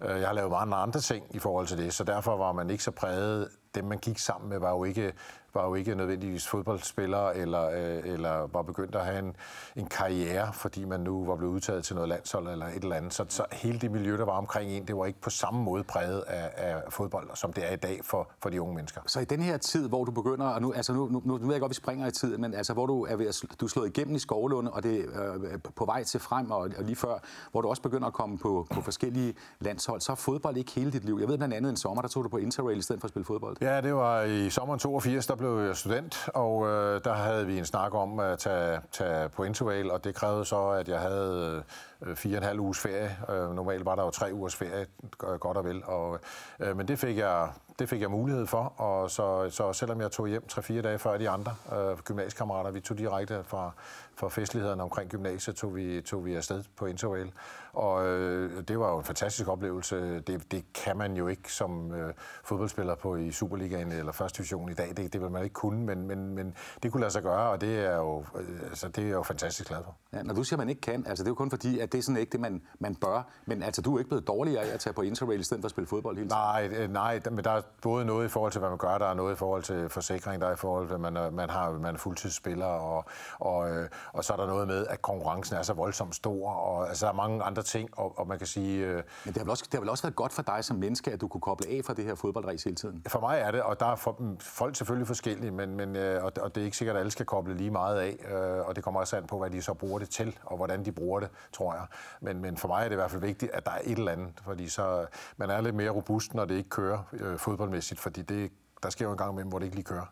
Øh, jeg har lavet mange andre ting i forhold til det, så derfor var man ikke så præget. Dem, man gik sammen med, var jo ikke var jo ikke nødvendigvis fodboldspiller eller, øh, eller var begyndt at have en, en karriere, fordi man nu var blevet udtaget til noget landshold eller et eller andet. Så, så hele det miljø, der var omkring en, det var ikke på samme måde præget af, af fodbold, som det er i dag for, for de unge mennesker. Så i den her tid, hvor du begynder, og nu, altså nu, nu, nu ved jeg godt, vi springer i tid, men altså hvor du er ved at, du er slået igennem i Skovlunde, og det er øh, på vej til frem, og, og lige før, hvor du også begynder at komme på, på forskellige landshold, så er fodbold ikke hele dit liv. Jeg ved blandt andet en sommer, der tog du på Interrail i stedet for at spille fodbold. Ja, det var i sommeren 82, der blev jeg student, og øh, der havde vi en snak om at tage, tage på Interrail, og det krævede så, at jeg havde øh, Øh, fire og en halv uges ferie. Øh, normalt var der jo tre ugers ferie, godt og vel. Og, øh, men det fik, jeg, det fik jeg mulighed for, og så, så selvom jeg tog hjem 3-4 dage før de andre øh, gymnasiekammerater, vi tog direkte fra, fra festlighederne omkring gymnasiet, tog vi, tog vi afsted på Interrail. Og øh, det var jo en fantastisk oplevelse. Det, det kan man jo ikke som øh, fodboldspiller på i Superligaen eller første division i dag. Det, det vil man ikke kunne, men, men, men det kunne lade sig gøre, og det er jo, øh, altså, det er jeg jo fantastisk glad for. Ja, når du siger, man ikke kan, altså det er jo kun fordi, at at det er sådan ikke det, man, man bør. Men altså, du er ikke blevet dårligere af at tage på interrail i stedet for at spille fodbold hele tiden. Nej, øh, nej, men der er både noget i forhold til, hvad man gør, der er noget i forhold til forsikring, der er i forhold til, at man er, man har, man er fuldtidsspiller, og, og, øh, og så er der noget med, at konkurrencen er så voldsomt stor, og altså, der er mange andre ting, og, og man kan sige... Øh, men det har, vel også, det har vel også været godt for dig som menneske, at du kunne koble af fra det her fodboldræs hele tiden? For mig er det, og der er for, folk selvfølgelig forskellige, men, men, øh, og, og det er ikke sikkert, at alle skal koble lige meget af, øh, og det kommer også an på, hvad de så bruger det til, og hvordan de bruger det, tror jeg. Men, men for mig er det i hvert fald vigtigt, at der er et eller andet, fordi så man er lidt mere robust, når det ikke kører øh, fodboldmæssigt, fordi det, der sker jo en gang imellem, hvor det ikke lige kører.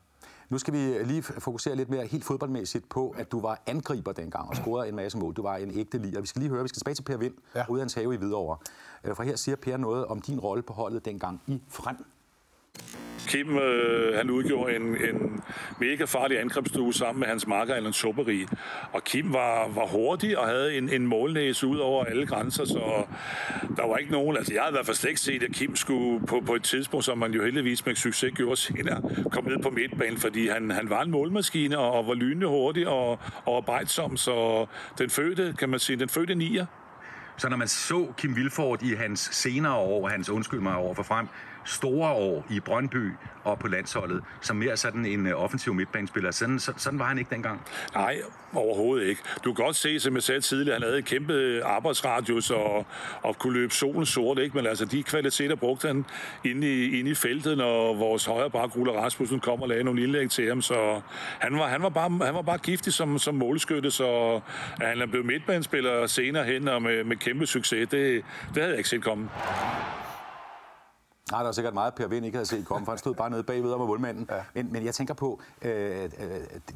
Nu skal vi lige fokusere lidt mere helt fodboldmæssigt på, at du var angriber dengang og scorede en masse mål. Du var en ægte liger. Vi skal lige høre, vi skal tilbage til Per Vind, ja. ude af hans have i Hvidovre. Øh, for her siger Per noget om din rolle på holdet dengang i Frem. Kim øh, han udgjorde en, en mega farlig angrebsstue sammen med hans marker Allan Soberi. Og Kim var, var hurtig og havde en, en målnæse ud over alle grænser, så der var ikke nogen... Altså, jeg havde i hvert fald slet ikke set, at Kim skulle på, på et tidspunkt, som man jo heldigvis med succes gjorde senere, komme ned på midtbanen, fordi han, han var en målmaskine og, og var lynende hurtig og, og arbejdsom, så den fødte, kan man sige, den fødte nier. Så når man så Kim Vilfort i hans senere år, hans undskyld mig over for frem, store år i Brøndby og på landsholdet, som mere sådan en øh, offensiv midtbanespiller. Sådan, sådan var han ikke dengang. Nej, overhovedet ikke. Du kan godt se, som jeg sagde tidligere, han havde et kæmpe arbejdsradius og, og kunne løbe solen sort, ikke? men altså de kvaliteter brugte han inde i, inde i feltet, når vores højre bare Ulla Rasmussen kom og lagde nogle indlæg til ham, så han var, han var, bare, han var bare giftig som, som målskytte, så at han blev midtbanespiller senere hen og med, med kæmpe succes, det, det havde jeg ikke set komme. Nej, der var sikkert meget, Per Vind ikke havde set komme, for han stod bare nede bagved og var målmanden. Ja. Men, men jeg tænker på, øh, øh,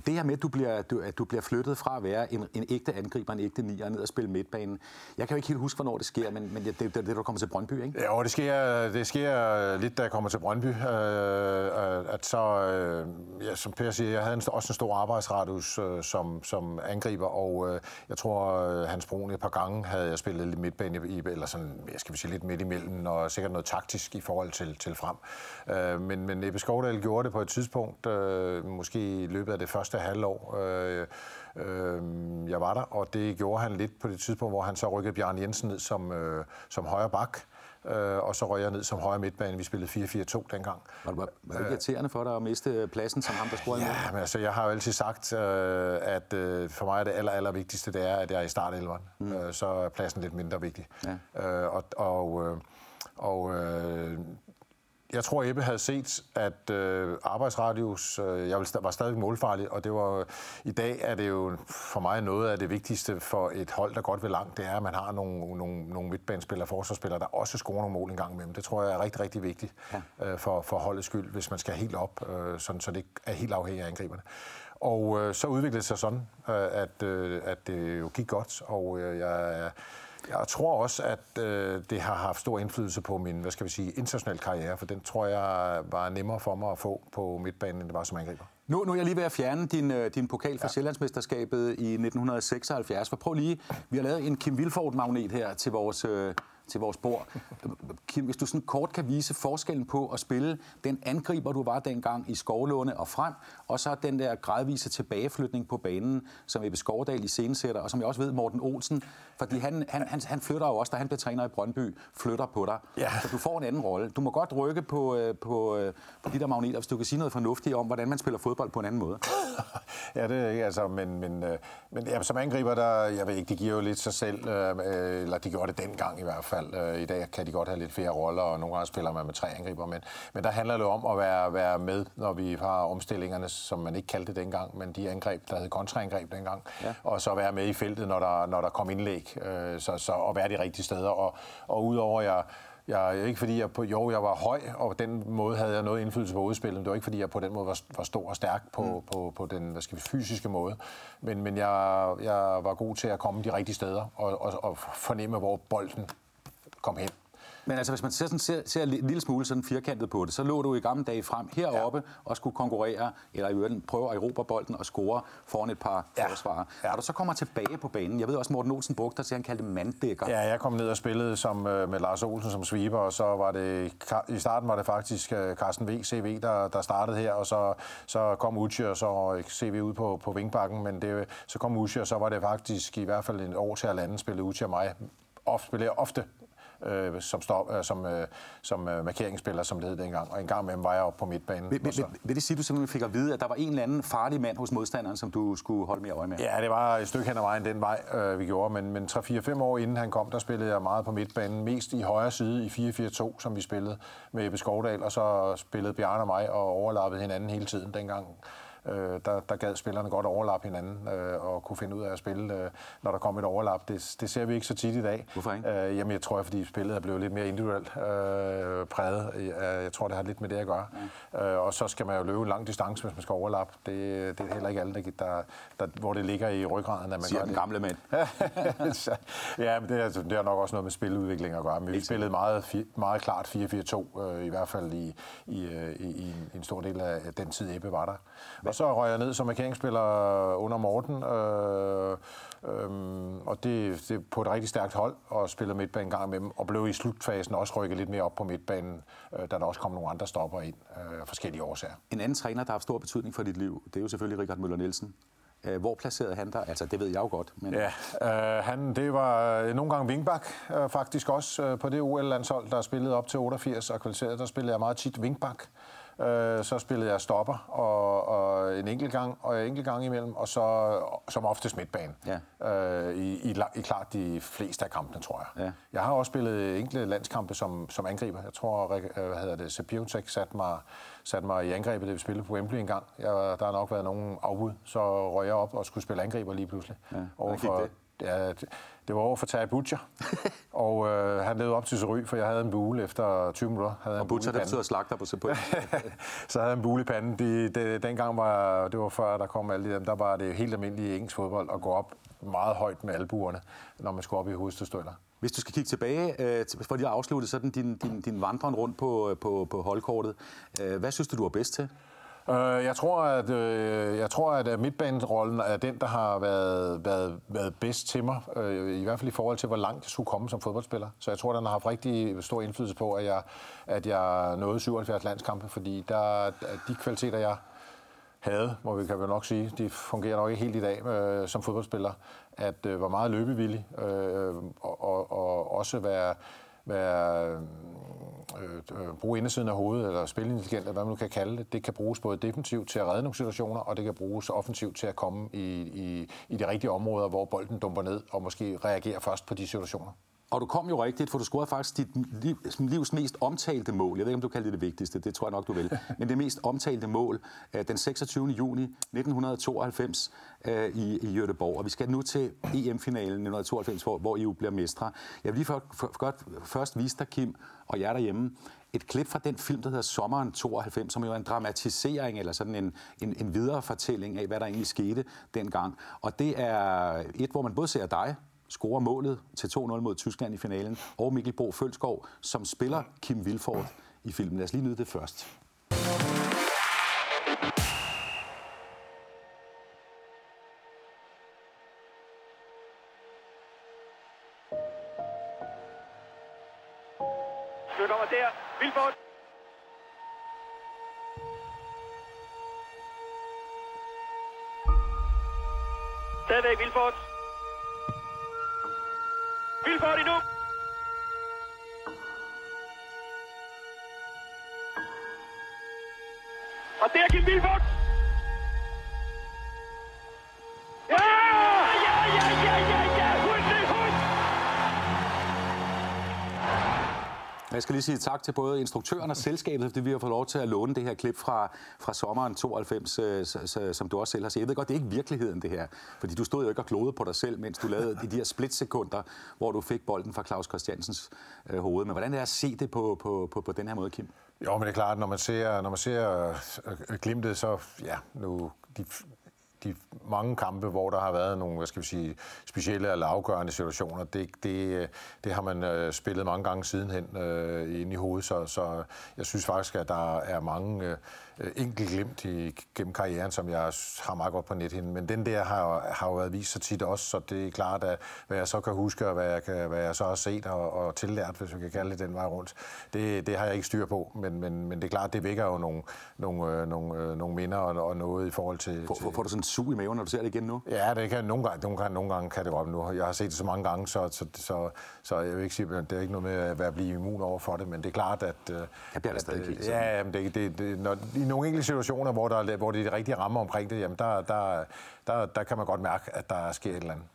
det her med, at du, bliver, du, at du bliver flyttet fra at være en, en ægte angriber, en ægte nier, ned og spille midtbanen. Jeg kan jo ikke helt huske, hvornår det sker, men, men det, det, det, det du kommer til Brøndby, ikke? Ja, og det sker, det sker lidt, da jeg kommer til Brøndby. Øh, at så, øh, ja, som Per siger, jeg havde en, også en stor arbejdsradius øh, som, som angriber, og øh, jeg tror, øh, Hans Brun et par gange havde jeg spillet lidt midtbane, i, eller sådan, jeg skal vi sige, lidt midt imellem, og sikkert noget taktisk i forhold forhold til, til frem. Øh, men, men Ebbe Skovdal gjorde det på et tidspunkt, øh, måske i løbet af det første halvår, øh, øh, jeg var der, og det gjorde han lidt på det tidspunkt, hvor han så rykkede Bjørn Jensen ned som, øh, som højre bak. Øh, og så røg jeg ned som højre midtbane. Vi spillede 4-4-2 dengang. Var, var, var det irriterende for dig at miste pladsen som ham, der scorede Ja, men altså, jeg har jo altid sagt, øh, at øh, for mig er det aller, aller vigtigste, det er, at jeg er i startelveren. Mm. Øh, så er pladsen lidt mindre vigtig. Ja. Øh, og og øh, og øh, jeg tror, Ebbe havde set, at øh, arbejdsradius, øh, jeg var stadig målfarlig, og det var, i dag er det jo for mig noget af det vigtigste for et hold, der godt vil langt, det er, at man har nogle, nogle, nogle midtbanespillere, forsvarsspillere, der også scorer nogle mål en gang imellem. Det tror jeg er rigtig, rigtig vigtigt ja. øh, for, for holdets skyld, hvis man skal helt op, øh, sådan, så det ikke er helt afhængigt af angriberne. Og øh, så udviklede det sig sådan, øh, at, øh, at det jo gik godt, og øh, jeg jeg tror også, at øh, det har haft stor indflydelse på min, hvad skal vi sige, internationale karriere, for den tror jeg var nemmere for mig at få på midtbanen, end det var som angriber. Nu, nu er jeg lige ved at fjerne din, øh, din pokal fra ja. Sjællandsmesterskabet i 1976, for prøv lige, vi har lavet en Kim Wilford-magnet her til vores, øh, til vores bord. Kim, hvis du sådan kort kan vise forskellen på at spille den angriber, du var dengang i Skovlåne og frem, og så den der gradvise tilbageflytning på banen, som Ebbe Skovdal i scenesætter, og som jeg også ved, Morten Olsen, fordi han, han, han, han flytter jo også, da han blev træner i Brøndby, flytter på dig. Ja. Så du får en anden rolle. Du må godt rykke på, øh, på, øh, på de der magneter, hvis du kan sige noget fornuftigt om, hvordan man spiller fodbold på en anden måde. ja, det er altså, men, men, øh, men ja, som angriber, der, jeg ved ikke, de giver jo lidt sig selv, eller de gjorde det dengang i hvert fald. I dag kan de godt have lidt flere roller, og nogle gange spiller man med tre angriber, men, men der handler det om at være, være med, når vi har omstillingerne, som man ikke kaldte det dengang, men de angreb, der hed kontraangreb dengang, ja. og så være med i feltet, når der, når der kom indlæg, øh, så, så at være de rigtige steder. Og, og udover jeg jeg, ikke fordi jeg på, jo, jeg var høj, og på den måde havde jeg noget indflydelse på udspillet, men det var ikke fordi jeg på den måde var, var stor og stærk på, mm. på, på den hvad skal vi, fysiske måde. Men, men jeg, jeg var god til at komme de rigtige steder og, og, og fornemme, hvor bolden kom hen. Men altså, hvis man ser, sådan, ser, ser en lille smule sådan firkantet på det, så lå du i gamle dage frem heroppe ja. og skulle konkurrere, eller i øvrigt prøve at erobre bolden og score foran et par ja. forsvarer. Ja. Og du så kommer tilbage på banen, jeg ved også, Morten Olsen brugte dig til, at han kaldte manddækker. Ja, jeg kom ned og spillede som, med Lars Olsen som sweeper, og så var det, i starten var det faktisk Carsten V, CV, der, der startede her, og så, så kom Uchi, og så CV ud på, på vingbakken, men det, så kom Uchi, og så var det faktisk i hvert fald en år til halvanden spillede Uchi og mig ofte, spillede ofte øh, som, stop, øh, som, øh, som øh, markeringsspiller, som det hed dengang. Og en gang med var jeg oppe på midtbanen. Vil, vil, vil det sige, at du simpelthen fik at vide, at der var en eller anden farlig mand hos modstanderen, som du skulle holde mere øje med? Ja, det var et stykke hen ad vejen den vej, øh, vi gjorde. Men, men 3-4-5 år inden han kom, der spillede jeg meget på midtbanen. Mest i højre side i 4-4-2, som vi spillede med Ebbe Skovdal. Og så spillede Bjarne og mig og overlappede hinanden hele tiden dengang øh, der, der gad spillerne godt overlappe hinanden øh, og kunne finde ud af at spille, øh, når der kom et overlap. Det, det ser vi ikke så tit i dag. Hvorfor ikke? Øh, jamen, jeg tror, fordi spillet er blevet lidt mere individuelt øh, præget. Jeg, jeg tror, det har lidt med det at gøre. Ja. Øh, og så skal man jo løbe en lang distance, hvis man skal overlappe. Det, det er heller ikke alle, der, der, der, hvor det ligger i ryggraden. At man Siger gør den gamle mand. ja, men det, er, det har nok også noget med spiludvikling at gøre. Men vi spillede meget, meget klart 4-4-2, øh, i hvert fald i, i, øh, i, i, en, i en stor del af den tid, Ebbe var der. Og så røg jeg ned som markeringsspiller under Morten, øh, øh, og det, det på et rigtig stærkt hold, og spillede midtbanen en gang med dem, og blev i slutfasen også rykket lidt mere op på midtbanen, øh, da der også kom nogle andre stopper ind øh, af forskellige årsager. En anden træner, der har haft stor betydning for dit liv, det er jo selvfølgelig Richard Møller Nielsen. Øh, hvor placerede han dig? Altså, det ved jeg jo godt. Men... Ja, øh, han, det var øh, nogle gange vingbak, øh, faktisk også øh, på det OL-landshold, der spillede op til 88 og kvalificeret. Der spillede jeg meget tit vingbak. Øh, så spillede jeg stopper og, og en enkelt gang og en enkelt gang imellem, og så som ofte midtbane. Ja. Øh, i, i, I klart de fleste af kampene, tror jeg. Ja. Jeg har også spillet enkelte landskampe som, som angriber. Jeg tror, øh, hvad hedder det, Sepiotek satte mig, satte mig i angrebet, det vi spillede på Wembley en gang. Jeg, der har nok været nogen afbud, så røg jeg op og skulle spille angriber lige pludselig. Ja. Overfor, det? Ja, det, var over for Terje Butcher, og øh, han levede op til ry, for jeg havde en bule efter 20 minutter. Havde og Butcher, det betyder slagter på på. så havde jeg en bule i panden. De, de, dengang var, det var før, der kom alle de dem, der var det helt almindeligt engelsk fodbold at gå op meget højt med albuerne, når man skulle op i hovedstødstøjler. Hvis du skal kigge tilbage, øh, for lige at afslutte sådan din, din, din vandring rundt på, på, på holdkortet, øh, hvad synes du, du er bedst til? Øh, jeg tror, at øh, jeg tror, at øh, midtbanerollen er den, der har været, været, været bedst til mig. Øh, I hvert fald i forhold til, hvor langt jeg skulle komme som fodboldspiller. Så jeg tror, den har haft rigtig stor indflydelse på, at jeg, at jeg nåede 77 landskampe, fordi der, de kvaliteter, jeg havde, må vi kan vel nok sige, de fungerer nok ikke helt i dag øh, som fodboldspiller, at øh, var meget løbevillig øh, og, og, og også være, være Øh, øh, bruge indersiden af hovedet, eller spilintelligent, eller hvad man nu kan kalde det. Det kan bruges både defensivt til at redde nogle situationer, og det kan bruges offensivt til at komme i, i, i de rigtige områder, hvor bolden dumper ned, og måske reagere først på de situationer. Og du kom jo rigtigt, for du scorede faktisk dit livs mest omtalte mål. Jeg ved ikke, om du kalder det det vigtigste, det tror jeg nok, du vil. Men det mest omtalte mål, øh, den 26. juni 1992 øh, i, i Göteborg. Og vi skal nu til EM-finalen 1992, hvor, hvor I jo bliver mestre. Jeg vil lige for, for, godt først vise dig, Kim, og jer derhjemme, et klip fra den film, der hedder Sommeren 92, som jo er en dramatisering eller sådan en, en, en viderefortælling af, hvad der egentlig skete dengang. Og det er et, hvor man både ser dig, scorer målet til 2-0 mod Tyskland i finalen, og Mikkel Bo Følskov, som spiller Kim Vilfort i filmen. Lad os lige nyde det først. Skal lige sige tak til både instruktøren og selskabet, fordi vi har fået lov til at låne det her klip fra, fra sommeren 92, øh, som du også selv har set. Jeg ved godt, det er ikke virkeligheden, det her. Fordi du stod jo ikke og klodede på dig selv, mens du lavede de her splitsekunder, hvor du fik bolden fra Claus Christiansens øh, hoved. Men hvordan er det at se det på, på, på, på den her måde, Kim? Jo, men det er klart, når man ser, når man ser øh, øh glimtet, så ja, nu, de, de mange kampe, hvor der har været nogle, hvad skal vi sige, specielle eller afgørende situationer, det, det, øh, det har man øh, spillet mange gange sidenhen øh, ind i hovedet, så, så jeg synes faktisk, at der er mange øh, enkelt glimt i, gennem karrieren, som jeg har meget godt på nethinden. Men den der har, har jo været vist så tit også, så det er klart, at hvad jeg så kan huske, og hvad jeg, kan, hvad jeg så har set og, og tillært, hvis vi kan kalde det den vej rundt, det, det har jeg ikke styr på. Men, men, men det er klart, det vækker jo nogle, nogle, øh, nogle, øh, nogle minder og, og noget i forhold til... Får, får, får du sådan en sug i maven, når du ser det igen nu? Ja, det kan nogle gange, nogle gange, nogle gange kan det godt nu. Jeg har set det så mange gange, så, så, så, så jeg vil ikke sige, at det er ikke noget med at blive immun over for det, men det er klart, at... Jeg bliver da stadig at, Ja, men det, det, det, når, i nogle enkelte situationer, hvor, der, hvor det er de rigtige rammer omkring det, jamen der, der, der, der kan man godt mærke, at der sker et eller andet.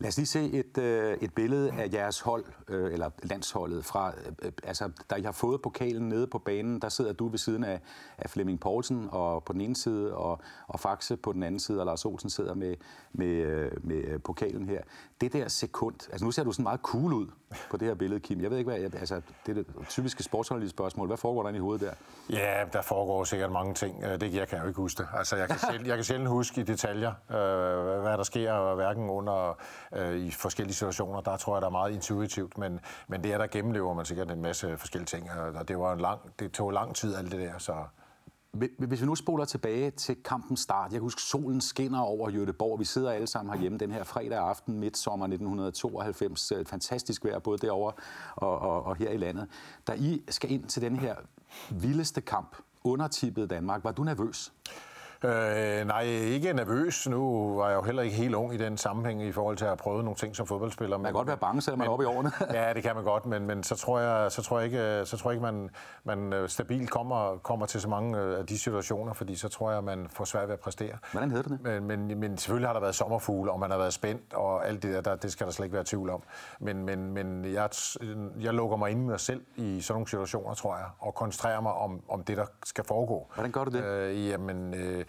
Lad os lige se et, øh, et billede af jeres hold, øh, eller landsholdet, fra, øh, øh altså, da I har fået pokalen nede på banen, der sidder du ved siden af, af Flemming Poulsen og på den ene side, og, og Faxe på den anden side, og Lars Olsen sidder med, med, øh, med øh, pokalen her. Det der sekund, altså nu ser du sådan meget cool ud på det her billede, Kim. Jeg ved ikke, hvad, jeg, altså, det er det typiske sportsjournalistiske spørgsmål. Hvad foregår der inde i hovedet der? Ja, der foregår sikkert mange ting. Øh, Det jeg kan jo ikke huske det. Altså, jeg kan, selv, jeg kan sjældent huske i detaljer, øh, hvad der sker, hverken under øh, i forskellige situationer. Der tror jeg, der er meget intuitivt, men, men det er der gennemlever man sikkert en masse forskellige ting. Og det, var en lang, det tog lang tid, alt det der. Så hvis vi nu spoler tilbage til kampens start. Jeg kan huske, solen skinner over Jødeborg. Vi sidder alle sammen herhjemme den her fredag aften, midt sommer 1992. Et Fantastisk vejr både derovre og, og, og her i landet. Da I skal ind til den her vildeste kamp, undertippet Danmark, var du nervøs? Øh, nej, ikke nervøs. Nu var jeg jo heller ikke helt ung i den sammenhæng i forhold til at have prøvet nogle ting som fodboldspiller. Man kan godt være bange, selvom man er oppe i årene. ja, det kan man godt, men, men så tror jeg, så tror jeg ikke, så tror jeg ikke man, man øh, stabilt kommer, kommer til så mange øh, af de situationer, fordi så tror jeg, man får svært ved at præstere. Hvordan hedder det? Men, men, men selvfølgelig har der været sommerfugle, og man har været spændt, og alt det der, der det skal der slet ikke være tvivl om. Men, men, men jeg, jeg lukker mig ind i mig selv i sådan nogle situationer, tror jeg, og koncentrerer mig om, om det, der skal foregå. Hvordan gør du det? Øh, jamen, øh,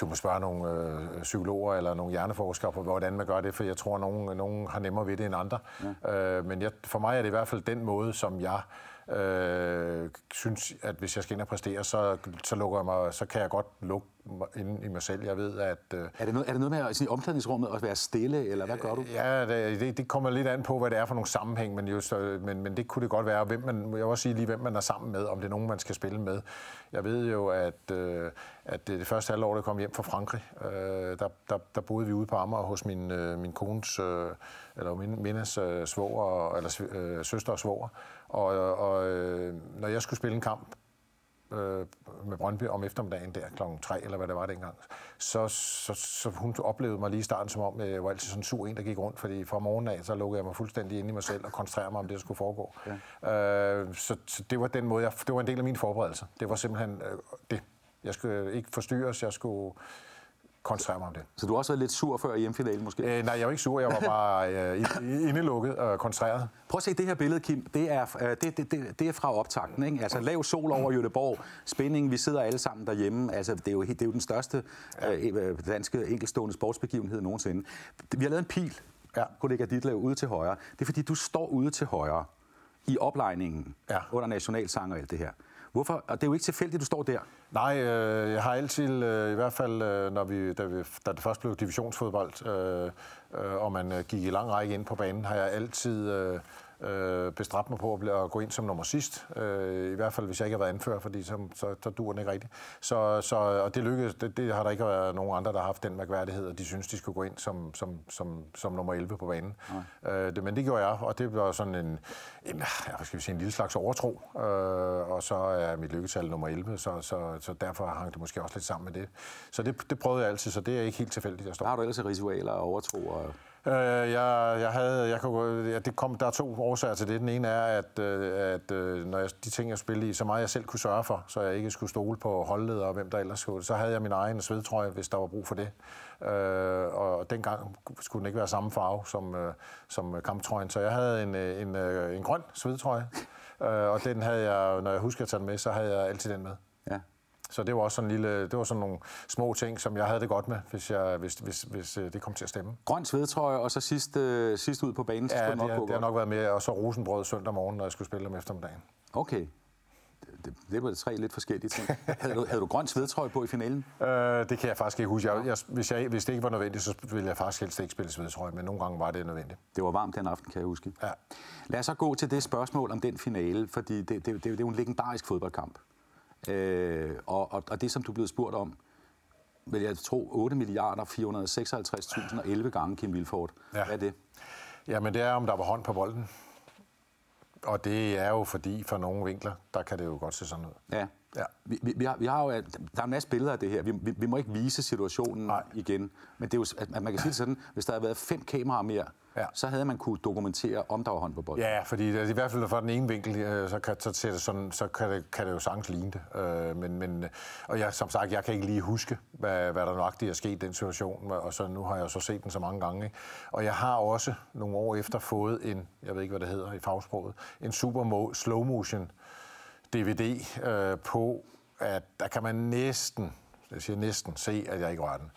du må spørge nogle øh, psykologer eller nogle hjerneforskere på, hvordan man gør det, for jeg tror, at nogen, nogen har nemmere ved det end andre. Ja. Øh, men jeg, for mig er det i hvert fald den måde, som jeg øh, synes, at hvis jeg skal ind og præstere, så, så, lukker jeg mig, så kan jeg godt lukke mig ind i mig selv. Jeg ved, at... Øh, Er det noget, er det noget med at, i omklædningsrummet at være stille, eller hvad gør du? Ja, det, det, kommer lidt an på, hvad det er for nogle sammenhæng, men, just, men, men det kunne det godt være. Hvem man, jeg vil også sige lige, hvem man er sammen med, om det er nogen, man skal spille med. Jeg ved jo, at, øh, at det, det første halvår, det kom hjem fra Frankrig, øh, der, der, der boede vi ude på Amager hos min, øh, min kones, øh, eller min mindes øh, svoger, eller øh, søster og svoger. Og, og øh, når jeg skulle spille en kamp, øh, med Brøndby om eftermiddagen der klokken 3, eller hvad det var dengang, så, så, så hun oplevede mig lige i starten som om, jeg var altid sådan en sur en, der gik rundt, fordi fra morgenen af, så lukkede jeg mig fuldstændig ind i mig selv og koncentrerede mig om det, der skulle foregå. Ja. Øh, så, så det var den måde, jeg, det var en del af min forberedelse. Det var simpelthen øh, det. Jeg skulle ikke forstyrres, jeg skulle koncentrere mig om det. Så du har også været lidt sur før i hjemfinalen måske? Øh, nej, jeg var ikke sur. Jeg var bare øh, indelukket og koncentreret. Prøv at se det her billede, Kim. Det er, øh, det, det, det, det er fra optakten. Ikke? Altså lav sol over Jødeborg, spænding, vi sidder alle sammen derhjemme. Altså, det, er jo, det er jo den største øh, danske enkeltstående sportsbegivenhed nogensinde. Vi har lavet en pil, Ja. kollega Ditlev, ude til højre. Det er fordi, du står ude til højre i oplejningen Ja. under nationalsang og alt det her. Hvorfor? Og det er jo ikke tilfældigt, du står der. Nej, øh, jeg har altid, øh, i hvert fald øh, når vi, da, vi, da det først blev divisionsfodbold, øh, øh, og man øh, gik i lang række ind på banen, har jeg altid øh, øh, bestræbt mig på at, blive, at gå ind som nummer sidst. Øh, I hvert fald, hvis jeg ikke har været anfører, fordi så, så, så dur den ikke rigtigt. Så, så, og det lykkedes. Det, det har der ikke været nogen andre, der har haft den mærkværdighed, og de synes, de skulle gå ind som, som, som, som nummer 11 på banen. Øh, det, men det gjorde jeg, og det var sådan en, en, hvad skal vi sige, en lille slags overtro. Øh, og så er mit lykketal nummer 11, så, så, så derfor hang det måske også lidt sammen med det. Så det, det prøvede jeg altid, så det er ikke helt tilfældigt, jeg står. Har du ellers ritualer og overtro? Og... Øh, jeg, jeg havde, jeg kunne, ja, det kom, der er to årsager til det. Den ene er, at, øh, at øh, når jeg, de ting, jeg spillede i, så meget jeg selv kunne sørge for, så jeg ikke skulle stole på holdleder og hvem der ellers skulle, så havde jeg min egen svedtrøje, hvis der var brug for det. Øh, og dengang skulle den ikke være samme farve som, øh, som kamptrøjen, så jeg havde en, øh, en, en, en grøn svedtrøje, øh, og den havde jeg, når jeg husker at tage den med, så havde jeg altid den med. Så det var også sådan, en lille, det var sådan nogle små ting, som jeg havde det godt med, hvis, jeg, hvis, hvis, hvis øh, det kom til at stemme. Grøn svedtrøje, og så sidst, øh, sidst ud på banen, så Ja, det, det nok gå det har nok været med, og så rosenbrød søndag morgen, når jeg skulle spille om eftermiddagen. Okay. det, det var tre lidt forskellige ting. havde, du, havde du grøn svedtrøje på i finalen? Øh, det kan jeg faktisk ikke huske. Jeg, jeg, hvis, jeg, hvis det ikke var nødvendigt, så ville jeg faktisk helst ikke spille svedtrøje, men nogle gange var det nødvendigt. Det var varmt den aften, kan jeg huske. Ja. Lad os så gå til det spørgsmål om den finale, fordi det, det, det, det er jo en legendarisk fodboldkamp. Øh, og, og, og det, som du blev spurgt om, vil jeg tro 8 milliarder 456.000 og 11 gange Kim Vilfort. Ja. Hvad er det? Jamen, det er, om der var hånd på bolden. Og det er jo fordi, for nogle vinkler, der kan det jo godt se sådan ud. Ja. Ja. Vi, vi, vi, har, vi har jo, der er en masse billeder af det her. Vi, vi, vi må ikke vise situationen Nej. igen. Men det er jo, at man kan sige det sådan, hvis der havde været fem kameraer mere, Ja. så havde man kunne dokumentere, om der var hånd på bolden. Ja, fordi det, i hvert fald fra den ene vinkel, øh, så kan, så ser det sådan, så kan det, kan det jo sagtens ligne det. Øh, men, men, og jeg, som sagt, jeg kan ikke lige huske, hvad, hvad der nøjagtigt er sket i den situation, og så nu har jeg så set den så mange gange. Ikke? Og jeg har også nogle år efter fået en, jeg ved ikke, hvad det hedder i fagsproget, en super slow motion DVD øh, på, at der kan man næsten, jeg siger næsten, se, at jeg ikke rører den.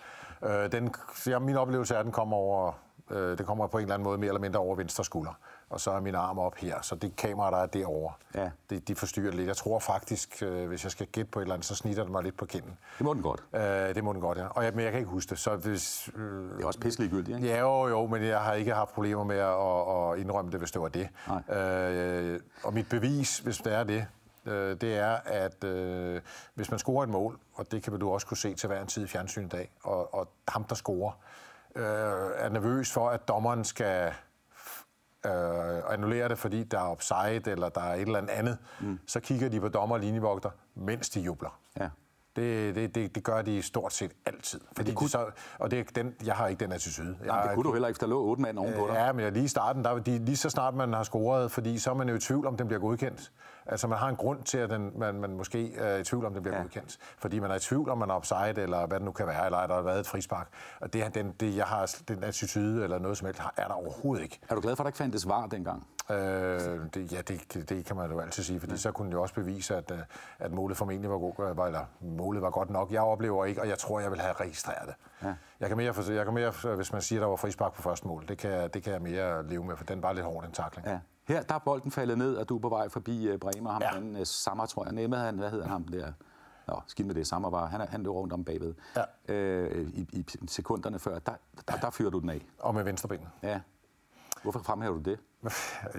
Øh, den ja, min oplevelse er, at den kommer over, øh, det kommer på en eller anden måde mere eller mindre over venstre skulder. Og så er min arm op her, så det kamera, der er derovre, Ja. det, de forstyrrer lidt. Jeg tror faktisk, øh, hvis jeg skal gætte på et eller andet, så snitter det mig lidt på kinden. Det må den godt. Øh, det må den godt, ja. Og jeg, men jeg kan ikke huske det, så hvis... Øh, Det er også pisselig gyldigt, ikke? Ja, jo, jo, men jeg har ikke haft problemer med at, at indrømme det, hvis det var det. Nej. Øh, og mit bevis, hvis det er det, øh, det er, at øh, hvis man scorer et mål, og det kan du også kunne se til hver en tid i fjernsyn i dag, og, og ham, der scorer, øh, er nervøs for, at dommeren skal øh, annullere det, fordi der er offside, eller der er et eller andet, mm. så kigger de på dommer og linjevogter, mens de jubler. Ja. Det, det, det, det gør de stort set altid. Fordi kunne- det så, og det, er den, jeg har ikke den attitude. Nej, det Jeg- kunne du heller ikke, der lå otte mand ovenpå dig. Ja, men lige i starten, der, de, lige så snart man har scoret, fordi så er man jo i tvivl, om den bliver godkendt. Altså man har en grund til, at den, man, man måske er i tvivl, om den bliver Ja. godkendt. Fordi man er i tvivl, om man er offside, eller hvad det nu kan være, eller der har været et frispark. Og det, den, det jeg har, den attitude, eller noget som helst, er der overhovedet ikke. Er du glad for, at der ikke fandtes var dengang? Øh, det, ja, det, det, det kan man jo altid sige, fordi ja. så kunne den jo også bevise, at, øh, at målet formentlig var, god, var, eller målet var godt nok. Jeg oplever ikke, og jeg tror, jeg vil have registreret det. Ja. Jeg, kan mere, jeg kan mere, hvis man siger, at der var frispark på første mål, det kan, jeg- det kan jeg mere leve med, for den var lidt hård, den takling. Ja. Her der er bolden faldet ned, og du er på vej forbi Bremer. Ham Ja. den Sammer, tror jeg. Nemme, han, hvad hedder han ham der? Nå, skidt med det, Sammer var. Han, er- han løb rundt om bagved. Ja. Øh, i, I sekunderne før, der, der, der fyrer du den af. Og med venstrebenet. Ja. Hvorfor fremhæver du det?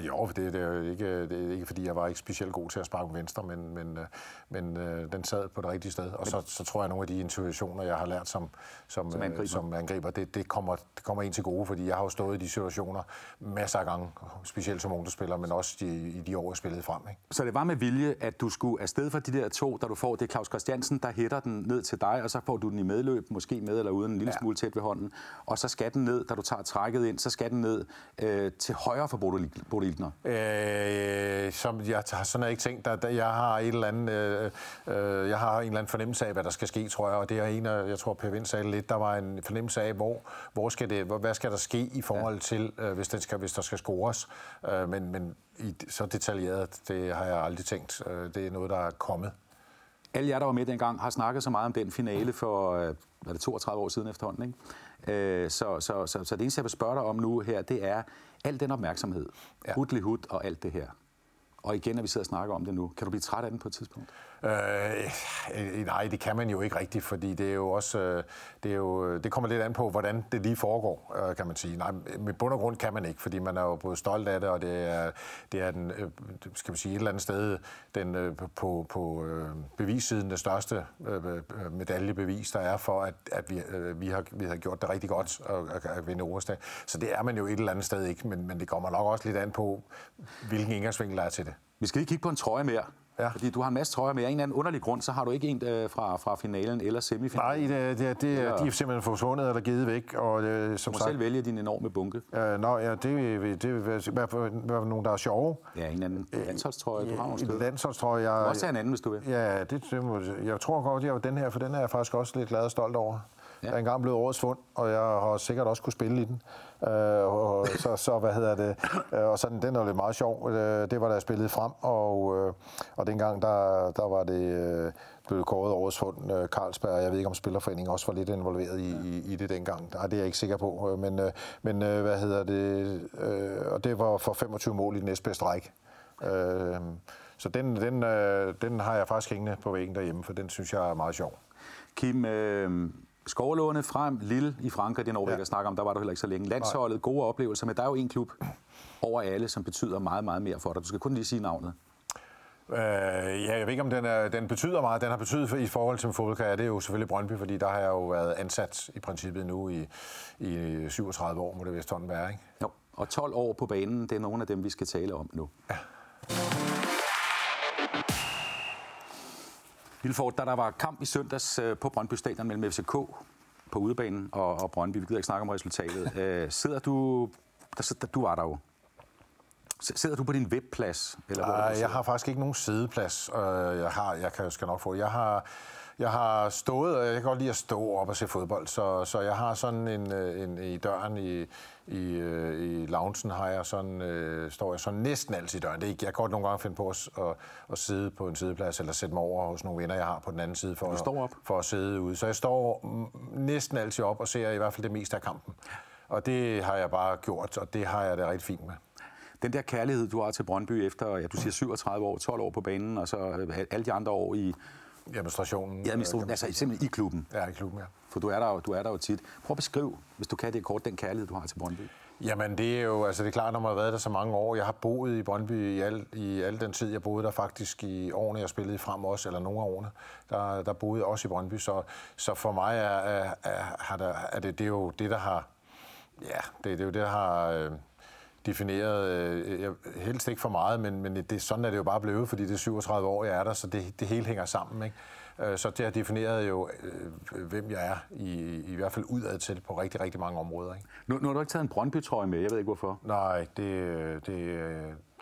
Jo, det, det, er jo ikke, det er ikke, fordi jeg var ikke specielt god til at sparke venstre, men, men, øh, men øh, den sad på det rigtige sted. Og så, så tror jeg, at nogle af de intuitioner, jeg har lært som, som, Som øh, angriber. som angriber det, det, kommer, det kommer en til gode, fordi jeg har jo stået i de situationer masser af gange, specielt som ungdomsspiller, men også de, i de år, jeg spillede frem. Ikke? Så det var med vilje, at du skulle afsted fra de der to, da du får det Claus Christiansen, der hætter den ned til dig, og så får du den i medløb, måske med eller uden en lille Ja. smule tæt ved hånden. Og så skal den ned, da du tager trækket ind, så skal den ned øh, til højre for Bodo Bodo Ilgner. Øh, som jeg har sådan jeg ikke tænkt, at jeg har et eller andet, øh, øh, jeg har en eller anden fornemmelse af, hvad der skal ske, tror jeg, og det er en af, jeg tror, Per Vind sagde lidt, der var en fornemmelse af, hvor, hvor skal det, hvad skal der ske i forhold ja. til, øh, hvis, den skal, hvis der skal scores, øh, men, men i, så detaljeret, det har jeg aldrig tænkt. Øh, det er noget, der er kommet. Alle jer, der var med dengang, har snakket så meget om den finale for øh, hvad det 32 år siden efterhånden. Ikke? Øh, så, så, så, så det eneste, jeg vil spørge dig om nu her, det er al den opmærksomhed. Ja. Hudlig hud og alt det her. Og igen, når vi sidder og snakker om det nu, kan du blive træt af den på et tidspunkt? Øh, nej, det kan man jo ikke rigtigt, fordi det er jo også, øh, det, er jo, øh, det kommer lidt an på, hvordan det lige foregår, øh, kan man sige. Nej, med bund og grund kan man ikke, fordi man er jo både stolt af det, og det er, det er den, skal man sige, et eller andet sted den, på, på bevissiden det største medaljebevis, der er for, at, at vi, vi, har, vi har gjort det rigtig godt at, at vinde Oresdag. Så det er man jo et eller andet sted ikke, men, men det kommer nok også lidt an på, hvilken indgangsvinkel der er til det. Vi skal ikke kigge på en trøje mere. Ja. Fordi du har en masse trøjer med. Af en eller anden underlig grund, så har du ikke en øh, fra, fra finalen eller semifinalen. Nej, det, det, det, Eller- de er simpelthen forsvundet eller givet væk, og øh, som Du må sagt... selv vælge din enorme bunke. Øh, nå, ja, det, det, det er nogle, der er sjove. Ja, en eller anden landsholdstrøje, du har nogle En landsholdstrøje, Du jeg... kan også en anden, hvis du vil. Ja, det, det jeg tror godt, jeg var den her, for den er jeg faktisk også lidt glad og stolt over. Ja. Jeg er engang blevet årets fund, og jeg har sikkert også kunne spille i den. Øh, og, så, så, hvad hedder det? Øh, og sådan, den er lidt meget sjov. Øh, det var da jeg spillede frem, og, øh, og dengang, der, der var det blevet kåret årets fund Carlsberg. Jeg ved ikke, om Spillerforeningen også var lidt involveret i, i, i det dengang. Nej, det er jeg ikke sikker på. Men, men hvad hedder det? Og det var for 25 mål i den næstbedste række. Så den, den, den har jeg faktisk hængende på væggen derhjemme, for den synes jeg er meget sjov. Kim, øh, Skovlåne frem, Lille i Frankrig, det er Norge, ja. jeg snakker om, der var du heller ikke så længe. Landsholdet, gode oplevelser, men der er jo en klub over alle, som betyder meget, meget mere for dig. Du skal kun lige sige navnet. Øh, ja, jeg ved ikke, om den, er, den betyder meget. Den har betydet for, i forhold til fodboldkarriere, det er jo selvfølgelig Brøndby, fordi der har jeg jo været ansat i princippet nu i, i 37 år, må det vist være, ikke? Jo, og 12 år på banen, det er nogle af dem, vi skal tale om nu. Ja. Vilfort, da der var kamp i søndags øh, på Brøndby Stadion mellem FCK på udebanen og, og Brøndby, vi gider ikke snakke om resultatet. Øh, sidder du, der, sidder, du var der jo, Sidder du på din webplads? Eller hvor Nej, jeg har faktisk ikke nogen sædeplads. Jeg, har, jeg kan, skal nok få Jeg har, jeg har stået, og jeg kan godt lide at stå op og se fodbold, så, så jeg har sådan en, en i døren i, i, i loungen har jeg sådan, øh, står jeg sådan næsten altid i døren. Det er ikke, jeg kan godt nogle gange finde på at, at, at sidde på en sideplads, eller sætte mig over hos nogle venner, jeg har på den anden side, for, du står op. At, for at sidde ude. Så jeg står næsten altid op og ser i hvert fald det meste af kampen. Og det har jeg bare gjort, og det har jeg det rigtig fint med den der kærlighed, du har til Brøndby efter, ja, du siger 37 år, 12 år på banen, og så øh, alle de andre år i... I administrationen. Ja, administrationen, altså simpelthen i klubben. Ja, i klubben, ja. For du er der jo, du er der jo tit. Prøv at beskrive, hvis du kan det kort, den kærlighed, du har til Brøndby. Jamen, det er jo, altså det er klart, når man har været der så mange år. Jeg har boet i Brøndby i al, i al den tid, jeg boede der faktisk i årene, jeg spillede frem også, eller nogle af årene, der, der boede jeg også i Brøndby. Så, så for mig er, er, er, er, er det, det er jo det, der har, ja, det, det er jo det, der har, øh, defineret, øh, helst ikke for meget, men, men det, sådan er det jo bare blevet, fordi det er 37 år, jeg er der, så det, det hele hænger sammen. Ikke? Øh, så det har defineret jo, øh, hvem jeg er, i, i hvert fald udad til på rigtig, rigtig mange områder. Ikke? Nu, nu har du ikke taget en Brøndby-trøje med, jeg ved ikke hvorfor. Nej, det, det,